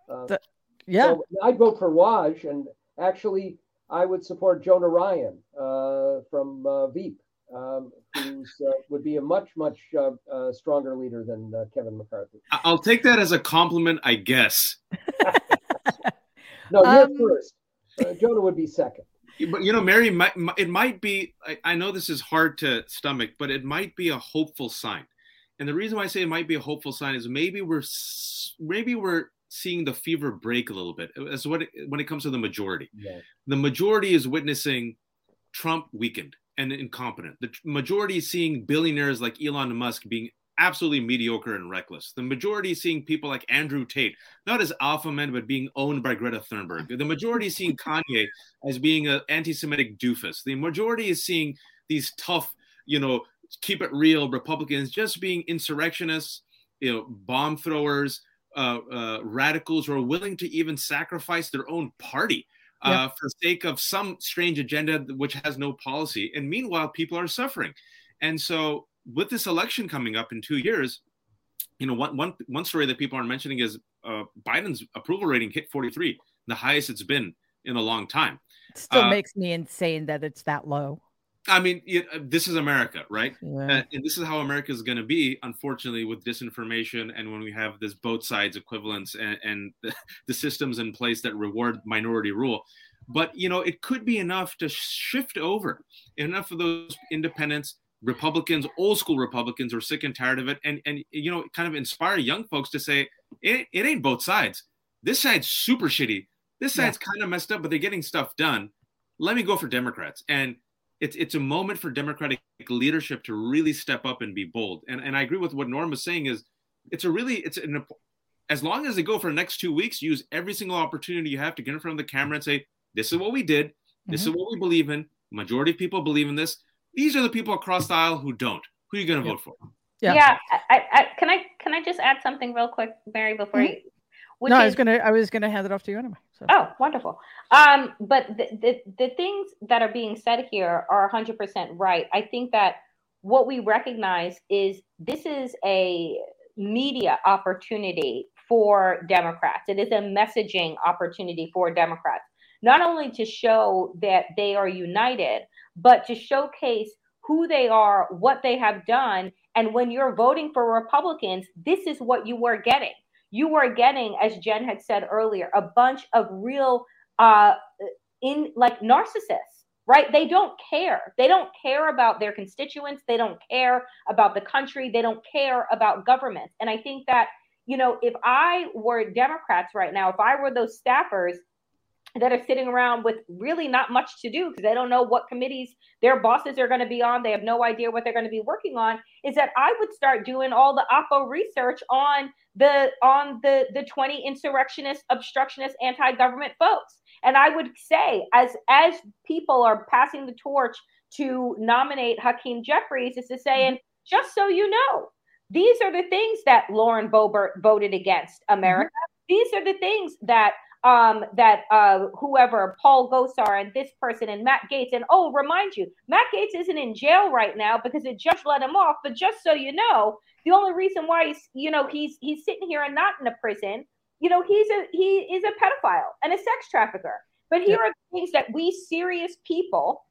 A: Uh, the, yeah. So
B: I'd vote for Waj, and actually, I would support Jonah Ryan uh, from uh, Veep, um, who uh, would be a much, much uh, uh, stronger leader than uh, Kevin McCarthy.
G: I'll take that as a compliment, I guess.
B: no, you're um, first. Uh, Jonah would be second.
G: But you know, Mary, it might be. I, I know this is hard to stomach, but it might be a hopeful sign. And the reason why I say it might be a hopeful sign is maybe we're maybe we're seeing the fever break a little bit as what when it comes to the majority. Yeah. The majority is witnessing Trump weakened and incompetent. The majority is seeing billionaires like Elon Musk being absolutely mediocre and reckless. The majority is seeing people like Andrew Tate, not as alpha men, but being owned by Greta Thunberg. The majority is seeing Kanye as being an anti-Semitic doofus. The majority is seeing these tough, you know, keep it real Republicans just being insurrectionists, you know, bomb throwers, uh, uh, radicals who are willing to even sacrifice their own party uh, for sake of some strange agenda which has no policy. And meanwhile, people are suffering. And so, with this election coming up in two years, you know, one, one, one story that people aren't mentioning is uh, Biden's approval rating hit 43, the highest it's been in a long time.
A: It still uh, makes me insane that it's that low.
G: I mean, it, uh, this is America, right? Yeah. And this is how America is going to be, unfortunately, with disinformation and when we have this both sides equivalence and, and the, the, systems in place that reward minority rule. But you know, it could be enough to shift over enough of those independents, Republicans, old school Republicans, are sick and tired of it, and and you know, kind of inspire young folks to say it, it ain't both sides. This side's super shitty. This side's yeah. kind of messed up, but they're getting stuff done. Let me go for Democrats and it's it's a moment for democratic leadership to really step up and be bold. And and I agree with what Norm was saying is it's a really it's an as long as they go for the next two weeks, use every single opportunity you have to get in front of the camera and say, "This is what we did. This mm-hmm. is what we believe in. Majority of people believe in this. These are the people across the aisle who don't. Who are you going to vote for?"
D: Yeah. yeah I, I, can I can I just add something real quick, Mary, before mm-hmm. you
A: which no, is, I was gonna I was gonna hand it off to you anyway.
D: So. Oh, wonderful. Um, but the, the the things that are being said here are 100 percent right. I think that what we recognize is this is a media opportunity for Democrats. It is a messaging opportunity for Democrats, not only to show that they are united, but to showcase who they are, what they have done, and when you're voting for Republicans, this is what you are getting you are getting, as Jen had said earlier, a bunch of real uh in like narcissists, right? They don't care. They don't care about their constituents. They don't care about the country. They don't care about government. And I think that, you know, if I were Democrats right now, if I were those staffers that are sitting around with really not much to do because they don't know what committees their bosses are going to be on. They have no idea what they're going to be working on. Is that I would start doing all the Oppo research on the on the the 20 insurrectionist, obstructionist, anti-government folks. And I would say, as as people are passing the torch to nominate Hakeem Jeffries, is to say, mm-hmm. just so you know, these are the things that Lauren Boebert voted against America. Mm-hmm. These are the things that um, that uh, whoever Paul Gosar and this person and Matt Gaetz and oh, remind you, Matt Gaetz isn't in jail right now because the judge let him off. But just so you know, the only reason why he's you know he's he's sitting here and not in a prison, you know, he's a he is a pedophile and a sex trafficker. But here yep. are things that we serious people,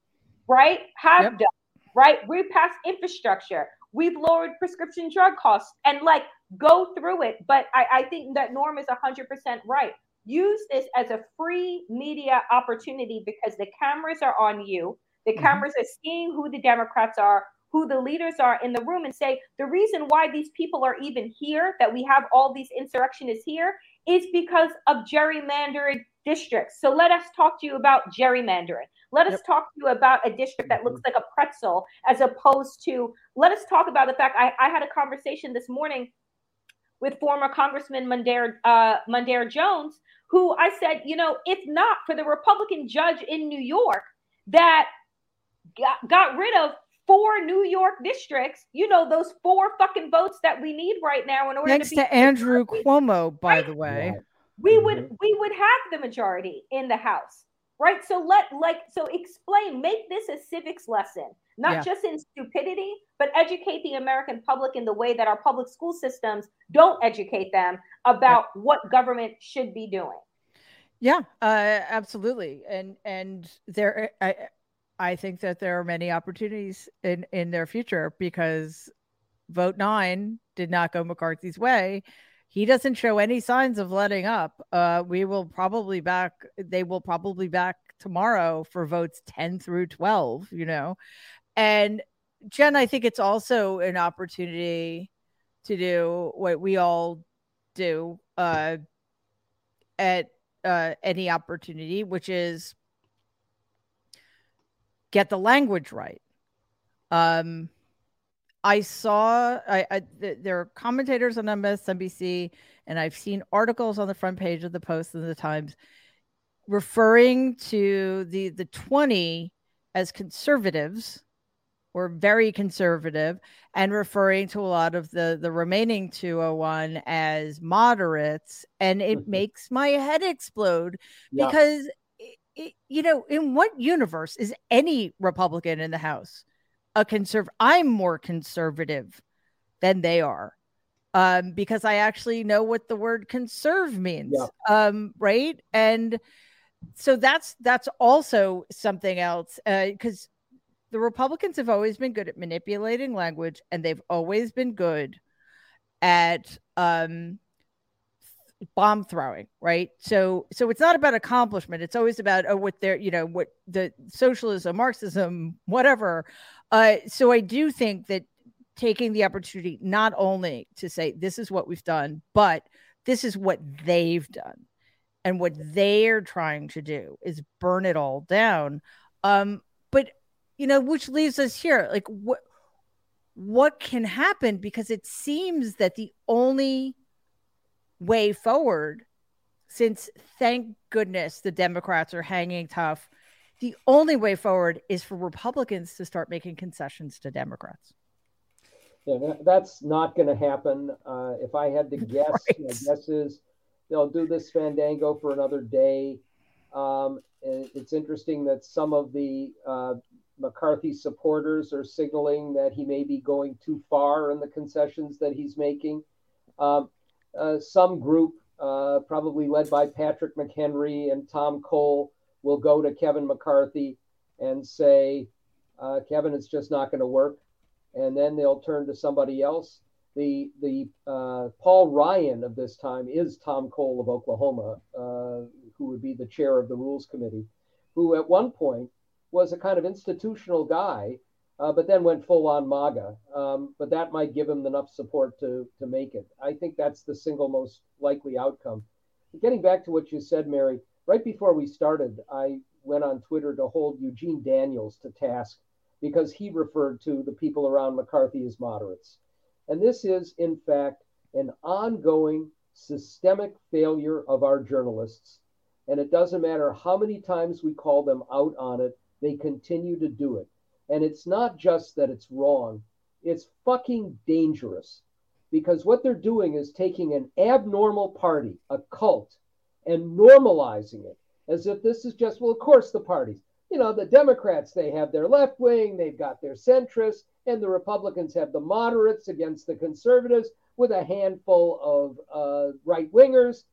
D: right, have yep. done. Right, we passed infrastructure. We've lowered prescription drug costs and like go through it. But I, I think that Norm is 100% right. Use this as a free media opportunity because the cameras are on you. The mm-hmm. cameras are seeing who the Democrats are, who the leaders are in the room, and say the reason why these people are even here, that we have all these insurrectionists here, is because of gerrymandered districts. So let us talk to you about gerrymandering. Let us yep. talk to you about a district that looks like a pretzel as opposed to, let us talk about the fact I, I had a conversation this morning with former Congressman Mondaire, uh, Jones, who I said, you know, if not for the Republican judge in New York that got, got rid of four New York districts, you know, those four fucking votes that we need right now in order
A: Thanks
D: to
A: be to Andrew Cuomo, by right? the way.
D: We would mm-hmm. we would have the majority in the House right so let like so explain make this a civics lesson not yeah. just in stupidity but educate the american public in the way that our public school systems don't educate them about yeah. what government should be doing
A: yeah uh, absolutely and and there i i think that there are many opportunities in in their future because vote 9 did not go mccarthy's way he doesn't show any signs of letting up. Uh, we will probably back, they will probably back tomorrow for votes 10 through 12, you know. And Jen, I think it's also an opportunity to do what we all do uh, at uh, any opportunity, which is get the language right. Um, I saw I, I th- there are commentators on MSNBC, and I've seen articles on the front page of the Post and the Times referring to the the 20 as conservatives or very conservative and referring to a lot of the the remaining 201 as moderates and it mm-hmm. makes my head explode yeah. because it, it, you know in what universe is any republican in the house a conserv I'm more conservative than they are. Um, because I actually know what the word conserve means. Yeah. Um, right. And so that's that's also something else. because uh, the Republicans have always been good at manipulating language and they've always been good at um bomb throwing right so so it's not about accomplishment it's always about oh what they're you know what the socialism marxism whatever uh so i do think that taking the opportunity not only to say this is what we've done but this is what they've done and what they're trying to do is burn it all down um but you know which leaves us here like what what can happen because it seems that the only way forward since thank goodness the Democrats are hanging tough. The only way forward is for Republicans to start making concessions to Democrats.
B: Yeah, that's not going to happen. Uh, if I had to guess, right. my guess is they'll do this fandango for another day. Um, it's interesting that some of the uh, McCarthy supporters are signaling that he may be going too far in the concessions that he's making. Um, uh, some group, uh, probably led by Patrick McHenry and Tom Cole, will go to Kevin McCarthy and say, uh, Kevin, it's just not going to work. And then they'll turn to somebody else. The, the uh, Paul Ryan of this time is Tom Cole of Oklahoma, uh, who would be the chair of the Rules Committee, who at one point was a kind of institutional guy uh, but then went full on MAGA. Um, but that might give him enough support to to make it. I think that's the single most likely outcome. Getting back to what you said, Mary, right before we started, I went on Twitter to hold Eugene Daniels to task because he referred to the people around McCarthy as moderates. And this is, in fact, an ongoing systemic failure of our journalists. And it doesn't matter how many times we call them out on it, they continue to do it. And it's not just that it's wrong, it's fucking dangerous. Because what they're doing is taking an abnormal party, a cult, and normalizing it as if this is just, well, of course, the parties. You know, the Democrats, they have their left wing, they've got their centrists, and the Republicans have the moderates against the conservatives with a handful of uh, right wingers.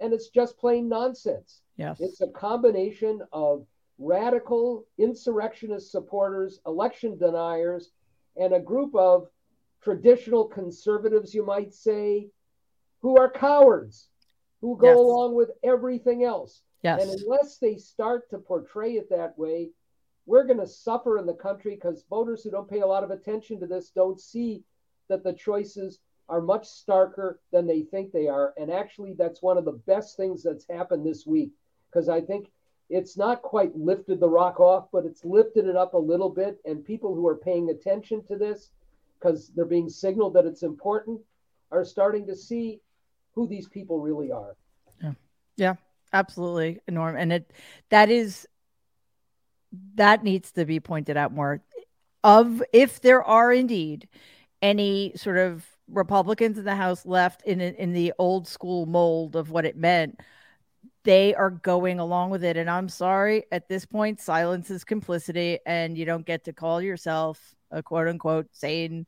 B: And it's just plain nonsense.
A: Yes.
B: It's a combination of radical insurrectionist supporters, election deniers, and a group of traditional conservatives, you might say, who are cowards, who go yes. along with everything else.
A: Yes.
B: And unless they start to portray it that way, we're going to suffer in the country because voters who don't pay a lot of attention to this don't see that the choices are much starker than they think they are. And actually, that's one of the best things that's happened this week because I think it's not quite lifted the rock off, but it's lifted it up a little bit. And people who are paying attention to this because they're being signaled that it's important are starting to see who these people really are.
A: Yeah. Yeah, absolutely. Norm. And it that is that needs to be pointed out more of if there are indeed any sort of Republicans in the House left in in the old school mold of what it meant, they are going along with it. And I'm sorry, at this point, silence is complicity, and you don't get to call yourself a quote unquote sane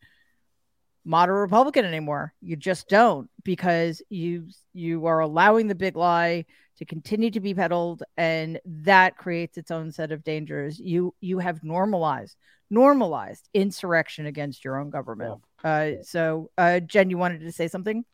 A: moderate Republican anymore. You just don't because you you are allowing the big lie to continue to be peddled, and that creates its own set of dangers. You you have normalized normalized insurrection against your own government. Yeah. Uh, so, uh, Jen, you wanted to say something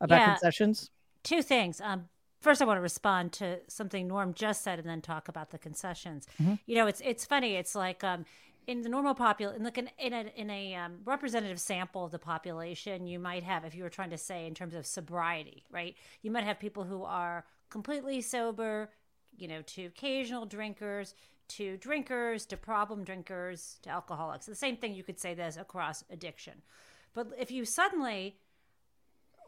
A: about yeah, concessions?
C: Two things. Um, first, I want to respond to something Norm just said, and then talk about the concessions. Mm-hmm. You know, it's it's funny. It's like um, in the normal population, like in, in a, in a um, representative sample of the population, you might have, if you were trying to say in terms of sobriety, right? You might have people who are completely sober, you know, to occasional drinkers, to drinkers, to problem drinkers, to alcoholics. The same thing you could say this across addiction. But if you suddenly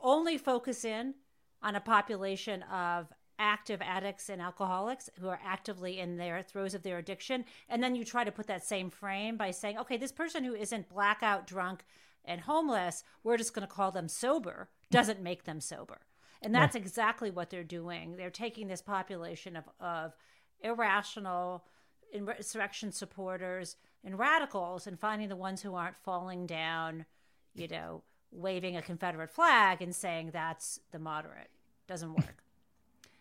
C: only focus in on a population of active addicts and alcoholics who are actively in their throes of their addiction. And then you try to put that same frame by saying, okay, this person who isn't blackout drunk and homeless, we're just going to call them sober, doesn't make them sober. And that's yeah. exactly what they're doing. They're taking this population of, of irrational insurrection supporters and radicals and finding the ones who aren't falling down, you know, waving a Confederate flag and saying that's the moderate. Doesn't work.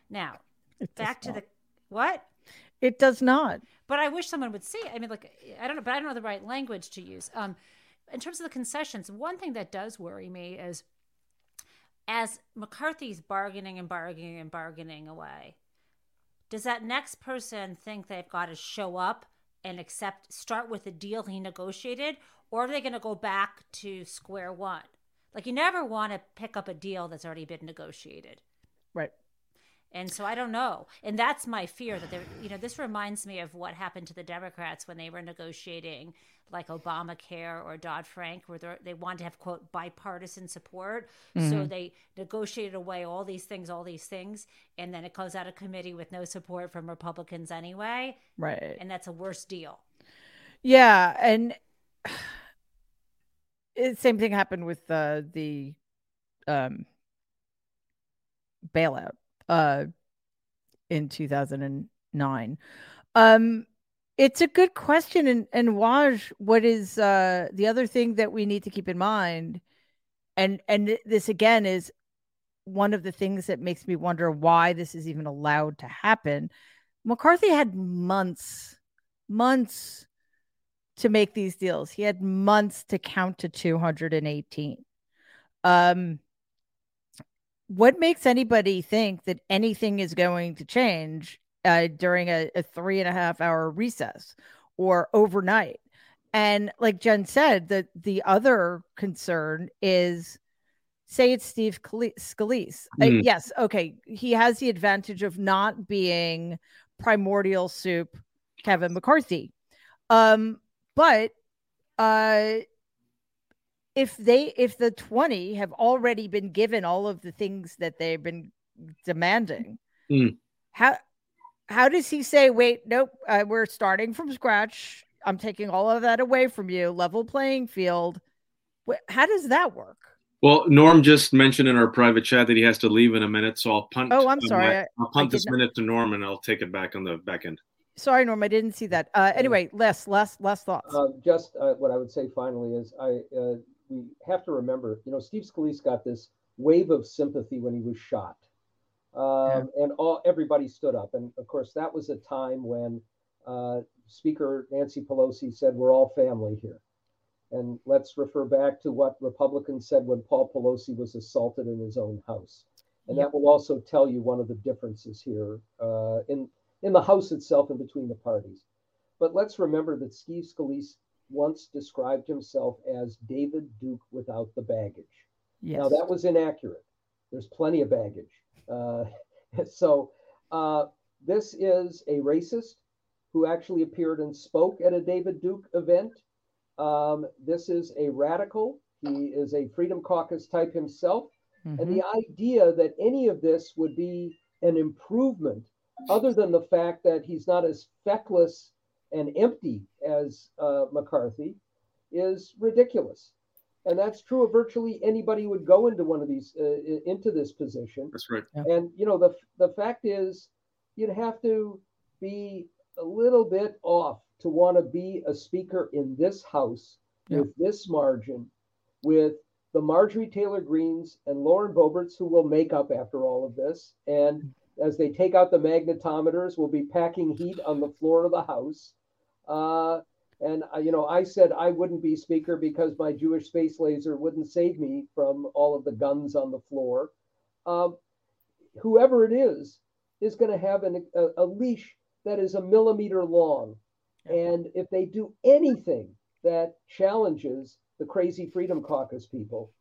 C: Now, it back to not. the what?
A: It does not.
C: But I wish someone would see. I mean, like I don't know, but I don't know the right language to use. Um, in terms of the concessions, one thing that does worry me is as McCarthy's bargaining and bargaining and bargaining away, does that next person think they've got to show up and accept, start with the deal he negotiated, or are they going to go back to square one? Like, you never want to pick up a deal that's already been negotiated.
A: Right.
C: And so I don't know. And that's my fear that there, you know, this reminds me of what happened to the Democrats when they were negotiating like Obamacare or Dodd Frank, where they wanted to have, quote, bipartisan support. Mm-hmm. So they negotiated away all these things, all these things. And then it goes out of committee with no support from Republicans anyway.
A: Right.
C: And that's a worse deal.
A: Yeah. And it, same thing happened with uh, the um, bailout uh, in 2009. Um, it's a good question. And, and Waj, what is uh, the other thing that we need to keep in mind? And, and this again is one of the things that makes me wonder why this is even allowed to happen. McCarthy had months, months to make these deals. He had months to count to 218. Um, what makes anybody think that anything is going to change uh, during a, a three and a half hour recess or overnight? And like Jen said, the the other concern is say it's Steve Scalise. Mm. Uh, yes, okay, he has the advantage of not being primordial soup Kevin McCarthy. Um, but uh, if they if the 20 have already been given all of the things that they've been demanding, mm. how how does he say, wait, nope, uh, we're starting from scratch. I'm taking all of that away from you, level playing field. How does that work?
F: Well, Norm just mentioned in our private chat that he has to leave in a minute, so I'll punt.
A: Oh, I'm sorry. My,
F: I'll punt this minute to Norm, and I'll take it back on the back end.
A: Sorry, Norm, I didn't see that. Uh, anyway, less, less, less thoughts.
B: Uh, just uh, what I would say finally is I uh, we have to remember, you know, Steve Scalise got this wave of sympathy when he was shot, um, yeah. and all everybody stood up, and of course that was a time when uh, Speaker Nancy Pelosi said, "We're all family here." And let's refer back to what Republicans said when Paul Pelosi was assaulted in his own house. And that will also tell you one of the differences here uh, in, in the House itself and between the parties. But let's remember that Steve Scalise once described himself as David Duke without the baggage. Yes. Now, that was inaccurate. There's plenty of baggage. Uh, so, uh, this is a racist who actually appeared and spoke at a David Duke event um, this is a radical. He is a Freedom Caucus type himself. Mm-hmm. And the idea that any of this would be an improvement, other than the fact that he's not as feckless and empty as uh, McCarthy, is ridiculous. And that's true of virtually anybody who would go into one of these uh, into this position.
F: That's right.
B: Yeah. And you know the the fact is, you'd have to be a little bit off to want to be a speaker in this house yeah. with this margin, with the Marjorie Taylor Greenes and Lauren Boeberts, who will make up after all of this. And as they take out the magnetometers, we'll be packing heat on the floor of the House. Uh, and uh, you know, I said I wouldn't be speaker because my Jewish space laser wouldn't save me from all of the guns on the floor. Um, whoever it is is going to have an, a, a leash that is a millimeter long and if they do anything that challenges the crazy Freedom Caucus people,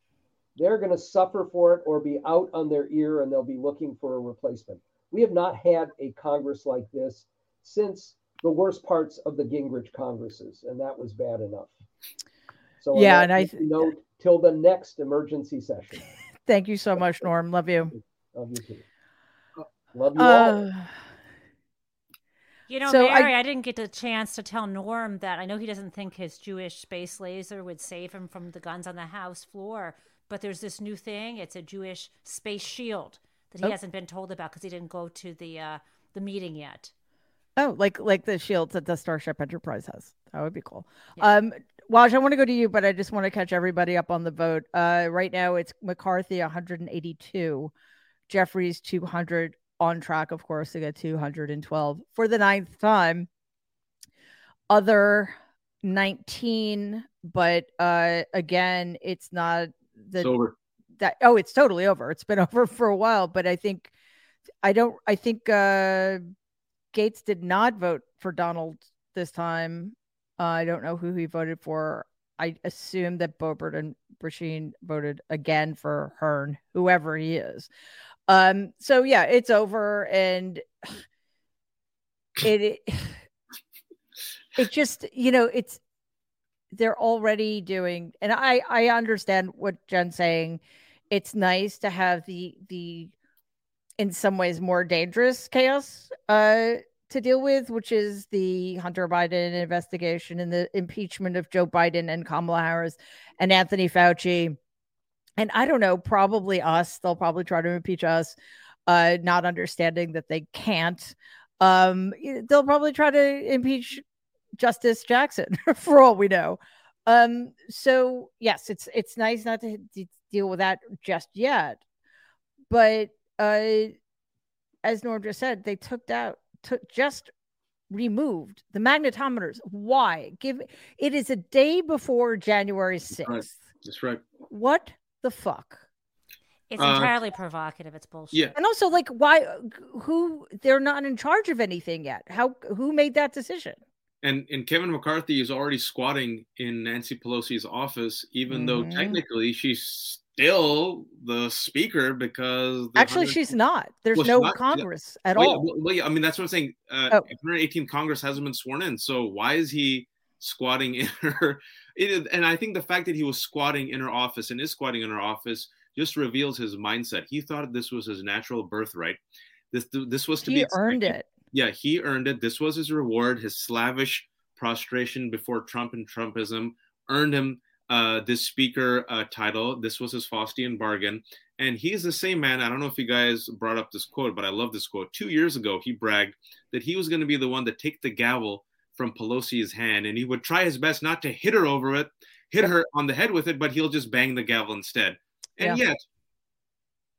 B: they're going to suffer for it or be out on their ear and they'll be looking for a replacement. We have not had a Congress like this since the worst parts of the Gingrich Congresses, and that was bad enough.
A: So, yeah, and I
B: note till the next emergency session.
A: Thank you so much, Norm. Love you.
B: Love you too. Love you uh... all.
C: You know, so Mary, I, I, didn't get the chance to tell Norm that I know he doesn't think his Jewish space laser would save him from the guns on the house floor, but there's this new thing. It's a Jewish space shield that he oh. hasn't been told about because he didn't go to the uh, the meeting yet.
A: Oh, like like the shields that the Starship Enterprise has. That would be cool. Yeah. Um, Waj, I want to go to you, but I just want to catch everybody up on the vote. Uh, right now it's McCarthy 182, Jeffries 200, on track, of course, to get 212 for the ninth time. Other 19, but uh, again, it's not the that. Oh, it's totally over. It's been over for a while, but I think I don't. I think uh, Gaetz did not vote for Donald this time. Uh, I don't know who he voted for. I assume that Boebert and Brecheen voted again for Hern, whoever he is. Um, so yeah, it's over and it, it it just, you know, it's they're already doing and I I understand what Jen's saying. It's nice to have the the in some ways more dangerous chaos uh to deal with, which is the Hunter Biden investigation and the impeachment of Joe Biden and Kamala Harris and Anthony Fauci and I don't know, probably us. They'll probably try to impeach us, uh, not understanding that they can't. Um, they'll probably try to impeach Justice Jackson for all we know. Um, so yes, it's it's nice not to, to deal with that just yet, but uh, as Norm just said, they took out took just removed the magnetometers. Why? Give it is a day before January sixth.
F: Right. That's right.
A: What the fuck?
C: It's uh, entirely provocative. It's bullshit.
F: Yeah.
A: And also, like, why? Who? They're not in charge of anything yet. How? Who made that decision?
F: And and Kevin McCarthy is already squatting in Nancy Pelosi's office, even mm-hmm. though technically she's
G: still the speaker because the
A: actually she's not. There's well, no not, Congress at
G: well,
A: all.
G: Well, well, yeah, I mean that's what I'm saying. Uh, oh. 118th Congress hasn't been sworn in, so why is he squatting in her? It, and I think the fact that he was squatting in her office and is squatting in her office just reveals his mindset. He thought this was his natural birthright. This this was to
A: he
G: be
A: earned it.
G: Yeah, he earned it. This was his reward. His slavish prostration before Trump and Trumpism earned him uh, this speaker uh, title. This was his Faustian bargain. And he's the same man. I don't know if you guys brought up this quote, but I love this quote. Two years ago, he bragged that he was going to be the one to take the gavel from Pelosi's hand, and he would try his best not to hit her over it, hit her on the head with it, but he'll just bang the gavel instead. And yeah. yet,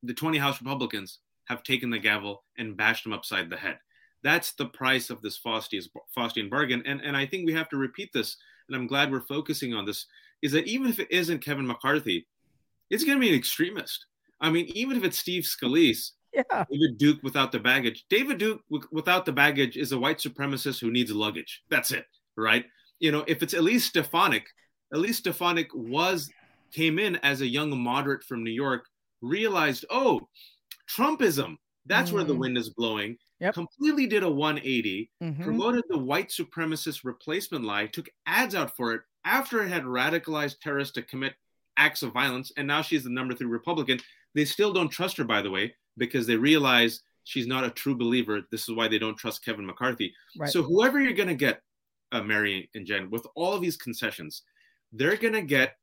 G: the 20 House Republicans have taken the gavel and bashed him upside the head. That's the price of this Faustian bargain. And, and I think we have to repeat this, and I'm glad we're focusing on this, is that even if it isn't Kevin McCarthy, it's going to be an extremist. I mean, even if it's Steve Scalise, yeah. David Duke without the baggage. David Duke w- without the baggage is a white supremacist who needs luggage. That's it, right? You know, if it's Elise Stefanik, Elise Stefanik was came in as a young moderate from New York, realized, oh, Trumpism, that's mm. where the mm. wind is blowing. Yep. Completely did a 180, mm-hmm. promoted the white supremacist replacement lie, took ads out for it after it had radicalized terrorists to commit acts of violence, and now she's the number three Republican. They still don't trust her, by the way, because they realize she's not a true believer. This is why they don't trust Kevin McCarthy. Right. So whoever you're going to get, uh, Mary and Jen, with all of these concessions, they're going to get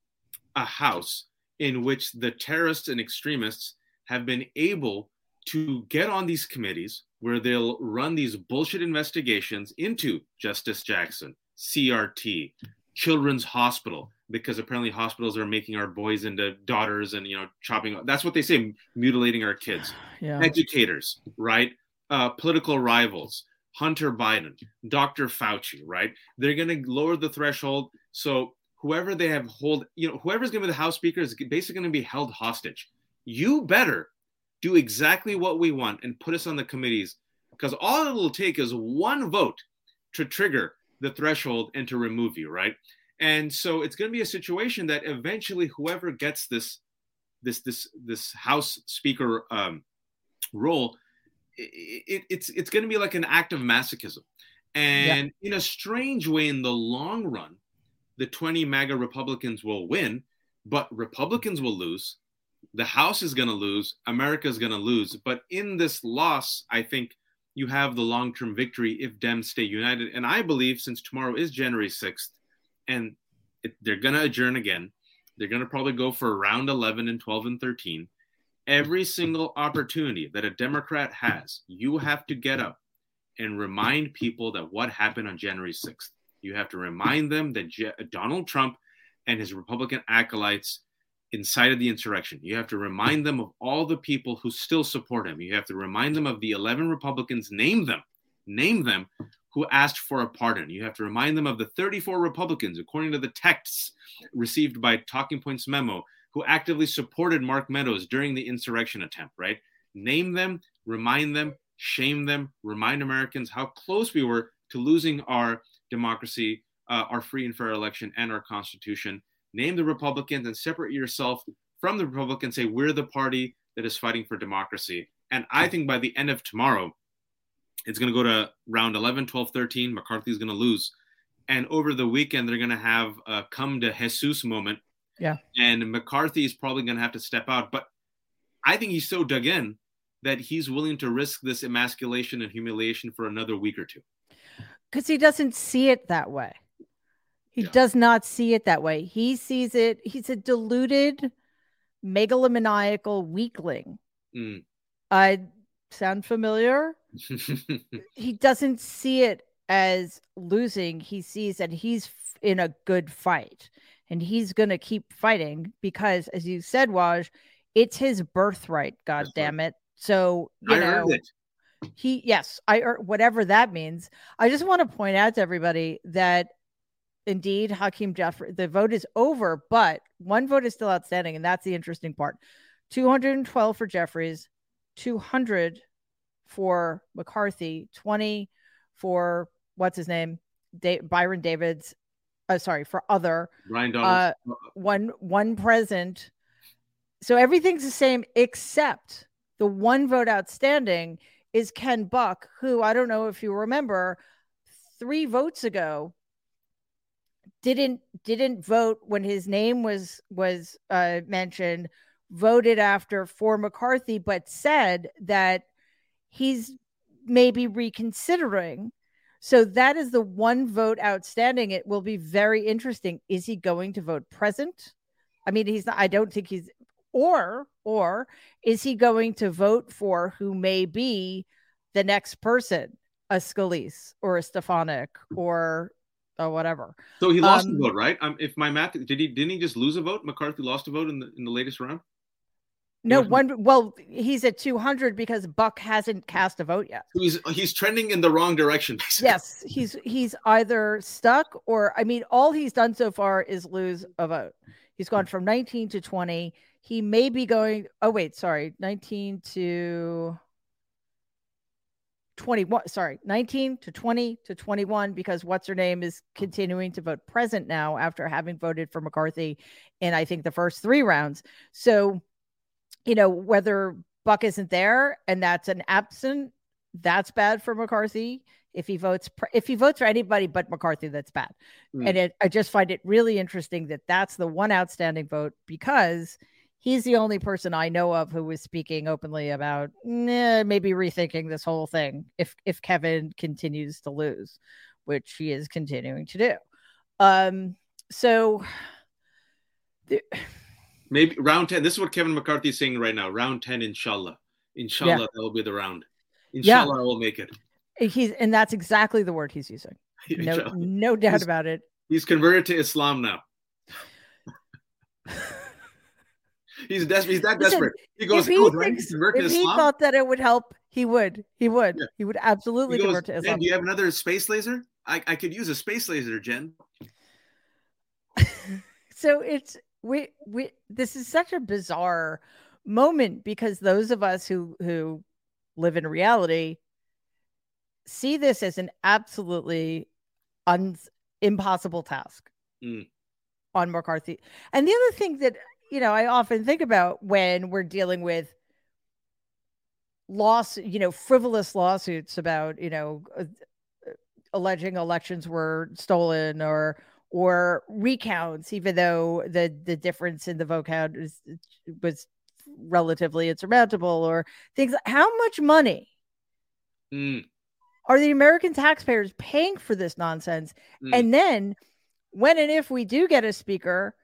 G: a house in which the terrorists and extremists have been able to get on these committees where they'll run these bullshit investigations into Justice Jackson, CRT, Children's Hospital, because apparently hospitals are making our boys into daughters and you know chopping. That's what they say, mutilating our kids. Yeah. Educators, right? Uh, political rivals, Hunter Biden, Dr. Fauci, right? They're going to lower the threshold so whoever they have hold, you know, whoever's going to be the House Speaker is basically going to be held hostage. You better do exactly what we want and put us on the committees because all it will take is one vote to trigger the threshold and to remove you, right? And so it's going to be a situation that eventually whoever gets this this this this House Speaker um, role, it, it, it's it's going to be like an act of masochism, and yeah. in a strange way, in the long run, the 20 MAGA Republicans will win, but Republicans will lose. The House is going to lose. America is going to lose. But in this loss, I think you have the long term victory if Dems stay united. And I believe since tomorrow is January 6th, and it, they're going to adjourn again. They're going to probably go for round 11 and 12 and 13. Every single opportunity that a Democrat has, you have to get up and remind people that what happened on January 6th. You have to remind them that Je- Donald Trump and his Republican acolytes incited the insurrection. You have to remind them of all the people who still support him. You have to remind them of the 11 Republicans, name them, name them, who asked for a pardon. You have to remind them of the 34 Republicans, according to the texts received by Talking Points memo, who actively supported Mark Meadows during the insurrection attempt, right? Name them, remind them, shame them, remind Americans how close we were to losing our democracy, uh, our free and fair election, and our Constitution. Name the Republicans and separate yourself from the Republicans. Say, we're the party that is fighting for democracy. And I think by the end of tomorrow, it's going to go to round 11, 12, 13. McCarthy's going to lose. And over the weekend, they're going to have a come to Jesus moment.
A: Yeah.
G: And McCarthy is probably going to have to step out. But I think he's so dug in that he's willing to risk this emasculation and humiliation for another week or two.
A: Because he doesn't see it that way. He yeah. does not see it that way. He sees it, he's a deluded, megalomaniacal weakling. Mm. I sound familiar? he doesn't see it as losing. He sees that he's in a good fight and he's going to keep fighting because, as you said, Waj, it's his birthright. God That's damn right. it. So, you I know, he, yes, I, or whatever that means. I just want to point out to everybody that indeed Hakeem Jeffrey, the vote is over, but one vote is still outstanding. And that's the interesting part 212 for Jeffries, 200 for McCarthy, 20 for what's his name? Da- Byron Davids. Uh, sorry, for other.
G: Donald.
A: Uh, one one present, so everything's the same except the one vote outstanding is Ken Buck, who I don't know if you remember, three votes ago didn't didn't vote when his name was was uh, mentioned voted after for McCarthy, but said that he's maybe reconsidering. So that is the one vote outstanding. It will be very interesting. Is he going to vote present? I mean, he's not, I don't think he's, or, or is he going to vote for who may be the next person, a Scalise or a Stefanik or or whatever.
G: So he lost um, a vote, right? Um, if my math did he didn't he just lose a vote? McCarthy lost a vote in the in the latest round.
A: No one. Well, he's at 200 because Buck hasn't cast a vote yet.
G: He's he's trending in the wrong direction.
A: Basically. Yes, he's he's either stuck or I mean, all he's done so far is lose a vote. He's gone from 19 to 20. He may be going. Oh wait, sorry, 19 to 21 sorry 19 to 20 to 21 because what's her name is continuing to vote present now after having voted for mccarthy in i think the first three rounds so you know, whether Buck isn't there and that's an absent, that's bad for McCarthy. If he votes, if he votes for anybody but McCarthy, that's bad. Mm. And it, I just find it really interesting that that's the one outstanding vote because he's the only person I know of who was speaking openly about eh, maybe rethinking this whole thing if if Kevin continues to lose, which he is continuing to do. Um, so. The,
G: Maybe round 10. This is what Kevin McCarthy is saying right now. Round 10, inshallah. Inshallah, yeah. that will be the round. Inshallah, yeah. I will make it.
A: He's and that's exactly the word he's using. No, no doubt
G: he's,
A: about it.
G: He's converted to Islam now. he's desperate. He's that desperate. He goes,
A: if he, oh, thinks, if he thought that it would help, he would. He would. Yeah. He would absolutely he goes, convert to Islam.
G: do you have another space laser? I, I could use a space laser, Jen.
A: so it's we we this is such a bizarre moment because those of us who who live in reality see this as an absolutely un, impossible task mm. on McCarthy. And the other thing that you know I often think about when we're dealing with loss, you know, frivolous lawsuits about you know uh, alleging elections were stolen or or recounts, even though the the difference in the vote count was, was relatively insurmountable, or things. How much money mm. are the American taxpayers paying for this nonsense? Mm. And then, when and if we do get a speaker,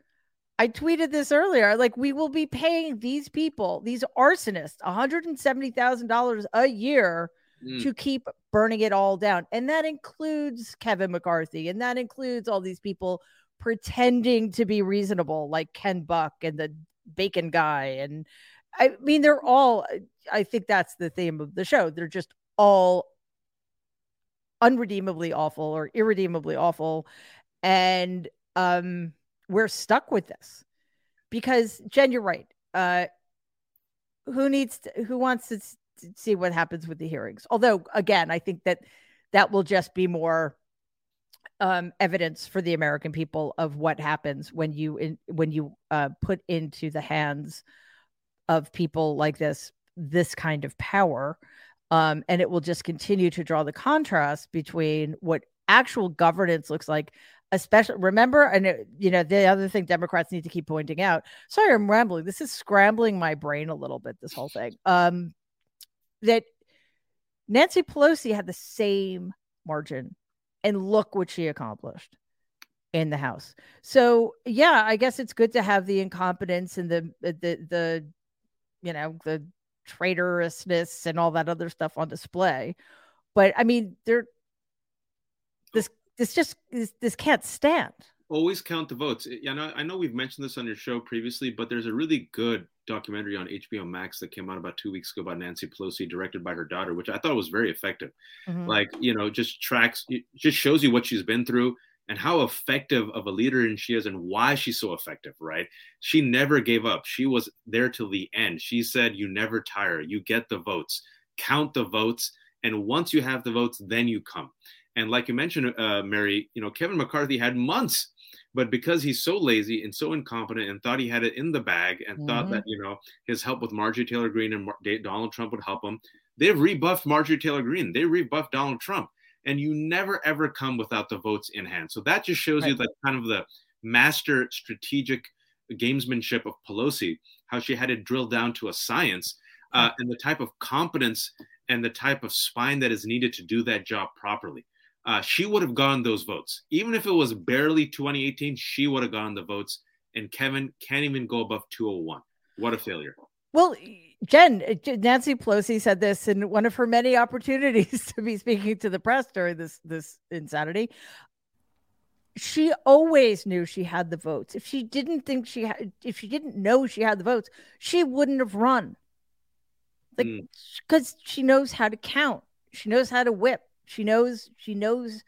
A: I tweeted this earlier. Like, we will be paying these people, these arsonists, $170,000 a year mm. to keep burning it all down. And that includes Kevin McCarthy and that includes all these people pretending to be reasonable, like Ken Buck and the bacon guy. And I mean, they're all, I think that's the theme of the show. They're just all unredeemably awful or irredeemably awful. And um, we're stuck with this because Jen, you're right. Uh, who needs to, who wants to see what happens with the hearings. Although, again, I think that that will just be more um, evidence for the American people of what happens when you in, when you uh, put into the hands of people like this this kind of power, um, and it will just continue to draw the contrast between what actual governance looks like. Especially remember, and you know the other thing Democrats need to keep pointing out. Sorry, I'm rambling. This is scrambling my brain a little bit. This whole thing. Um, that Nancy Pelosi had the same margin, and look what she accomplished in the House. So yeah, I guess it's good to have the incompetence and the the the you know the traitorousness and all that other stuff on display. But I mean, there this just this, this can't stand
G: always count the votes. Yeah, I, I know we've mentioned this on your show previously, but there's a really good documentary on HBO Max that came out about two weeks ago by Nancy Pelosi, directed by her daughter, which I thought was very effective. Mm-hmm. Like, you know, just tracks, just shows you what she's been through and how effective of a leader and she is and why she's so effective, right? She never gave up. She was there till the end. She said, You never tire. You get the votes, count the votes. And once you have the votes, then you come. And like you mentioned, uh, Mary, you know, Kevin McCarthy had months But because he's so lazy and so incompetent and thought he had it in the bag and mm-hmm. thought that, you know, his help with Marjorie Taylor Greene and Mar- Donald Trump would help him, they've rebuffed Marjorie Taylor Greene. They rebuffed Donald Trump. And you never ever come without the votes in hand. So that just shows right. you that kind of the master strategic gamesmanship of Pelosi, how she had it drilled down to a science uh, and the type of competence and the type of spine that is needed to do that job properly uh, she would have gotten those votes. Even if it was barely 2018, she would have gotten the votes. And Kevin can't even go above 201. What a failure.
A: Well, Jen, Nancy Pelosi said this in one of her many opportunities to be speaking to the press during this this insanity. She always knew she had the votes. If she didn't think she had, if she didn't know she had the votes, she wouldn't have run. Like, because mm. she knows how to count, she knows how to whip, she knows. She knows.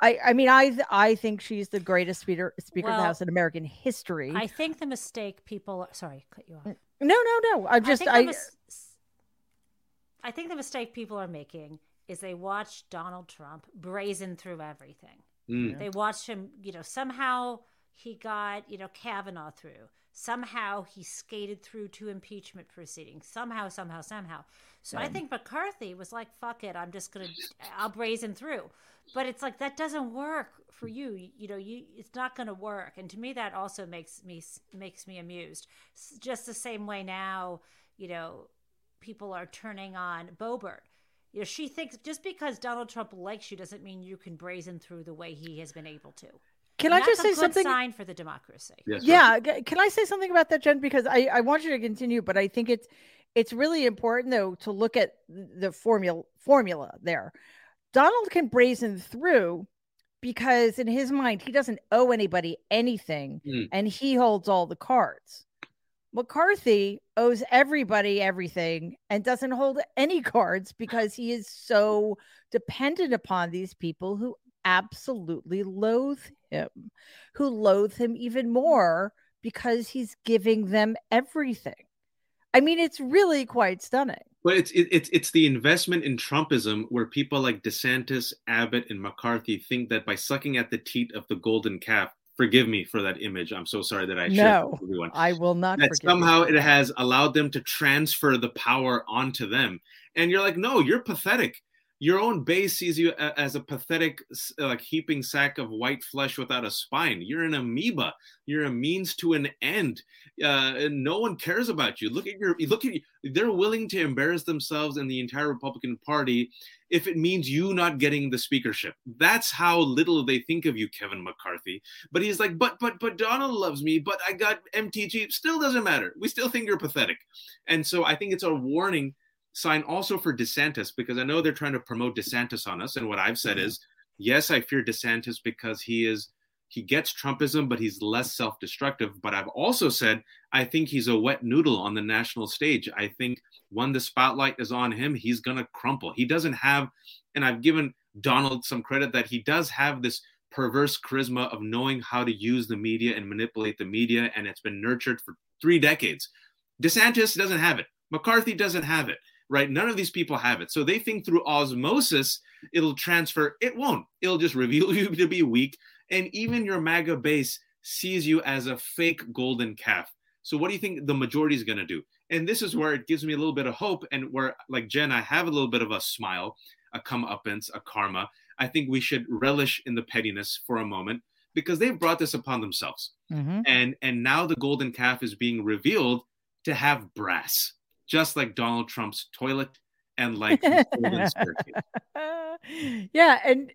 A: I, I mean, I I think she's the greatest speaker Speaker well, of the House in American history.
C: I think the mistake people. Sorry, cut you off. No,
A: no, no. I'm just. I. Think,
C: I, I think the mistake people are making is they watch Donald Trump brazen through everything. Mm. They watch him. You know, somehow he got you know Kavanaugh through. Somehow he skated through two impeachment proceedings. Somehow, somehow, somehow. So I think McCarthy was like, "Fuck it, I'm just gonna, I'll brazen through." But it's like that doesn't work for you. You, you know, you it's not gonna work. And to me, that also makes me makes me amused. Just the same way now, you know, people are turning on Boebert. You know, she thinks just because Donald Trump likes you doesn't mean you can brazen through the way he has been able to.
A: Can and I just say something?
C: Sign for the democracy.
A: Yes, yeah. Right. Can I say something about that, Jen? Because I, I want you to continue, but I think it's it's really important though to look at the formula formula there. Donald can brazen through because in his mind he doesn't owe anybody anything mm. and he holds all the cards. McCarthy owes everybody everything and doesn't hold any cards because he is so dependent upon these people who absolutely loathe him, who loathe him even more because he's giving them everything. I mean, it's really quite stunning.
G: But it's it's it's the investment in Trumpism where people like DeSantis, Abbott, and McCarthy think that by sucking at the teat of the golden calf, forgive me for that image. I'm so sorry that I
A: no, everyone. I will not.
G: That somehow you. it has allowed them to transfer the power onto them, and you're like, no, you're pathetic your own base sees you as a pathetic, like heaping sack of white flesh without a spine. You're an amoeba. You're a means to an end, uh, and no one cares about you. Look at your look at you. They're willing to embarrass themselves and the entire Republican Party if it means you not getting the speakership. That's how little they think of you, Kevin McCarthy. But he's like, but but but Donald loves me. But I got MTG. Still doesn't matter. We still think you're pathetic. And so I think it's a warning sign also for DeSantis because I know they're trying to promote DeSantis on us. And what I've said mm-hmm. is, yes, I fear DeSantis because he is he gets Trumpism, but he's less self-destructive. But I've also said I think he's a wet noodle on the national stage. I think when the spotlight is on him, he's gonna crumple. He doesn't have, and I've given Donald some credit that he does have this perverse charisma of knowing how to use the media and manipulate the media, and it's been nurtured for three decades. DeSantis doesn't have it. McCarthy doesn't have it right? None of these people have it. So they think through osmosis, it'll transfer. It won't. It'll just reveal you to be weak. And even your MAGA base sees you as a fake golden calf. So what do you think the majority is going to do? And this is where it gives me a little bit of hope and where, like Jen, I have a little bit of a smile, a comeuppance, a karma. I think we should relish in the pettiness for a moment because they've brought this upon themselves. Mm-hmm. And and now the golden calf is being revealed to have brass just like Donald Trump's toilet and like
A: yeah, and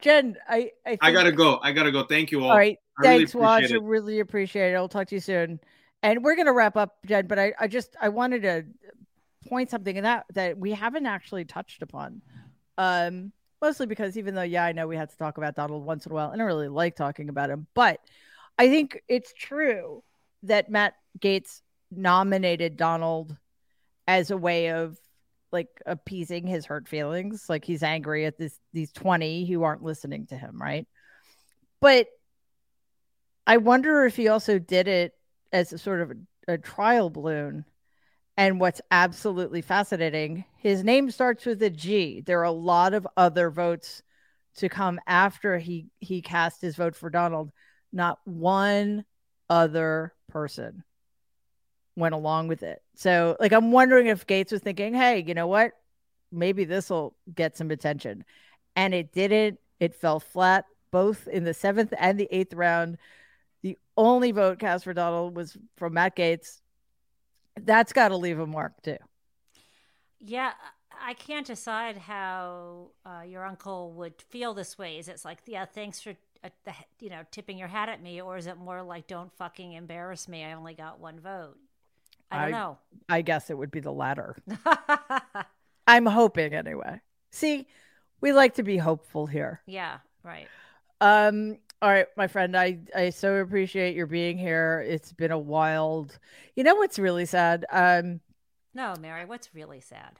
A: Jen, I I, think...
G: I, gotta go. I gotta go. Thank you all.
A: All right, I thanks, really Watch. I really appreciate it. I'll talk to you soon. And we're gonna wrap up, Jen. But I, I just I wanted to point something in that that we haven't actually touched upon. Um, mostly because even though yeah, I know we had to talk about Donald once in a while, and I really like talking about him, but I think it's true that Matt Gaetz nominated Donald as a way of like appeasing his hurt feelings. Like he's angry at this these 20 who aren't listening to him, right? But I wonder if he also did it as a sort of a, a trial balloon. And what's absolutely fascinating, his name starts with a G. There are a lot of other votes to come after he he cast his vote for Donald. Not one other person went along with it. So, like, I'm wondering if Gaetz was thinking, hey, you know what? Maybe this will get some attention. And it didn't. It fell flat both in the seventh and the eighth round. The only vote cast for Donald was from Matt Gaetz. That's got to leave a mark, too.
C: Yeah, I can't decide how uh, your uncle would feel this way. Is it's like, yeah, thanks for uh, the, you know tipping your hat at me, or is it more like, don't fucking embarrass me? I only got one vote. I don't I, know.
A: I guess it would be the latter. I'm hoping anyway. See, we like to be hopeful here.
C: Yeah, right.
A: Um, all right, my friend, I I so appreciate your being here. It's been a wild. You know what's really sad? Um,
C: no, Mary, what's really sad?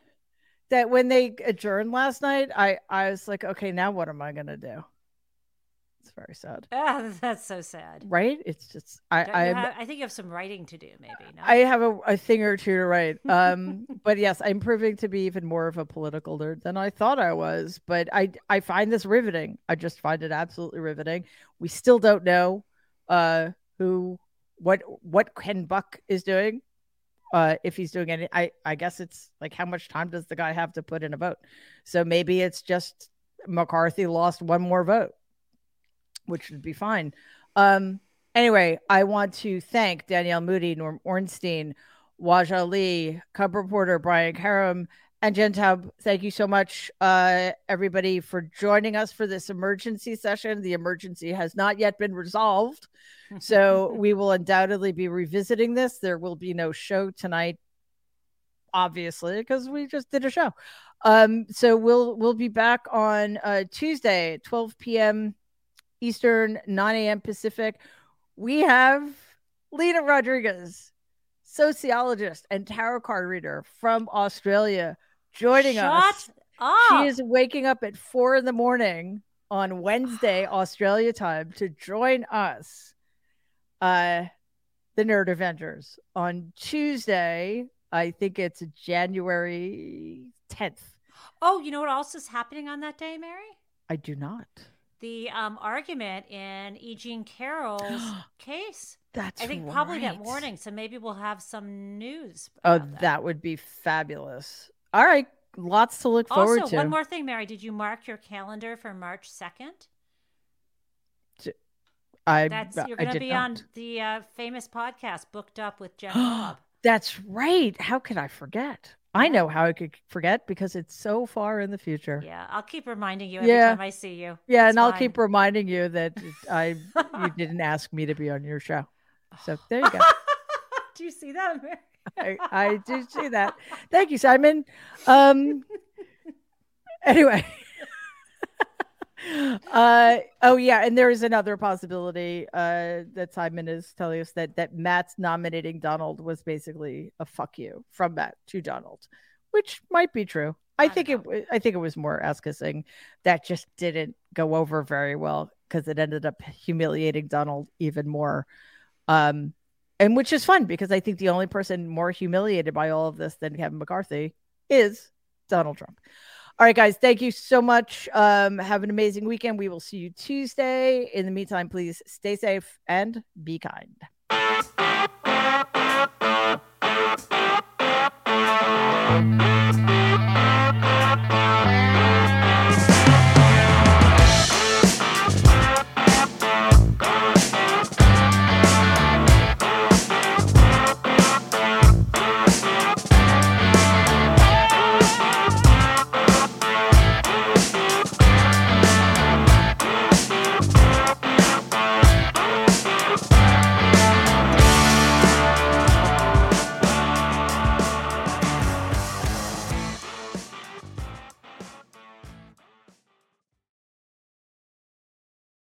A: That when they adjourned last night, I I was like, okay, now what am I gonna do? It's very sad.
C: Ah, that's so sad.
A: Right? It's just I I,
C: I think you have some writing to do, maybe. No?
A: I have a, a thing or two to write. Um, but yes, I'm proving to be even more of a political nerd than I thought I was. But I I find this riveting. I just find it absolutely riveting. We still don't know uh who what what Ken Buck is doing. Uh, if he's doing any, I I guess it's like how much time does the guy have to put in a vote? So maybe it's just McCarthy lost one more vote which would be fine. Um, anyway, I want to thank Danielle Moodie, Norm Ornstein, Waj Ali, Cub reporter Brian Karem, and Jen Taub. Thank you so much, uh, everybody, for joining us for this emergency session. The emergency has not yet been resolved. So we will undoubtedly be revisiting this. There will be no show tonight, obviously, because we just did a show. Um, so we'll we'll be back on uh, Tuesday, 12 p.m. Eastern, 9 a.m. Pacific. We have Lena Rodriguez, sociologist and tarot card reader from Australia, joining
C: Shut
A: us.
C: Up.
A: She is waking up at four in the morning on Wednesday, Australia time, to join us. Uh, the Nerd Avengers on Tuesday. I think it's January 10th.
C: Oh, you know what else is happening on that day, Mary?
A: I do not
C: the um, argument in E. Jean Carroll's case.
A: That's
C: I think
A: right.
C: probably that morning. So maybe we'll have some news.
A: Oh,
C: that.
A: that. would be fabulous. All right, lots to look forward
C: also,
A: to.
C: one more thing, Mary. Did you mark your calendar for March second?
A: I
C: that's you're going to be
A: not.
C: on the uh, famous podcast, booked up with Jeff Bob.
A: That's right. How could I forget? I know how I could forget because it's so far in the future.
C: Yeah, I'll keep reminding you every
A: Yeah.
C: time I see you.
A: Yeah,
C: It's
A: and I'll keep reminding you that I you didn't ask me to be on your show. So there you go.
C: Do you see that,
A: I, I did see that. Thank you, Simon. Um anyway. Uh oh yeah, and there is another possibility uh that Simon is telling us that that Matt's nominating Donald was basically a fuck you from Matt to Donald, which might be true. I,
C: I
A: think it I think it was more ass kissing that just didn't go over very well because it ended up humiliating Donald even more. Um and which is fun because I think the only person more humiliated by all of this than Kevin McCarthy is Donald Trump. All right, guys, thank you so much. Um, have an amazing weekend. We will see you Tuesday. In the meantime, please stay safe and be kind.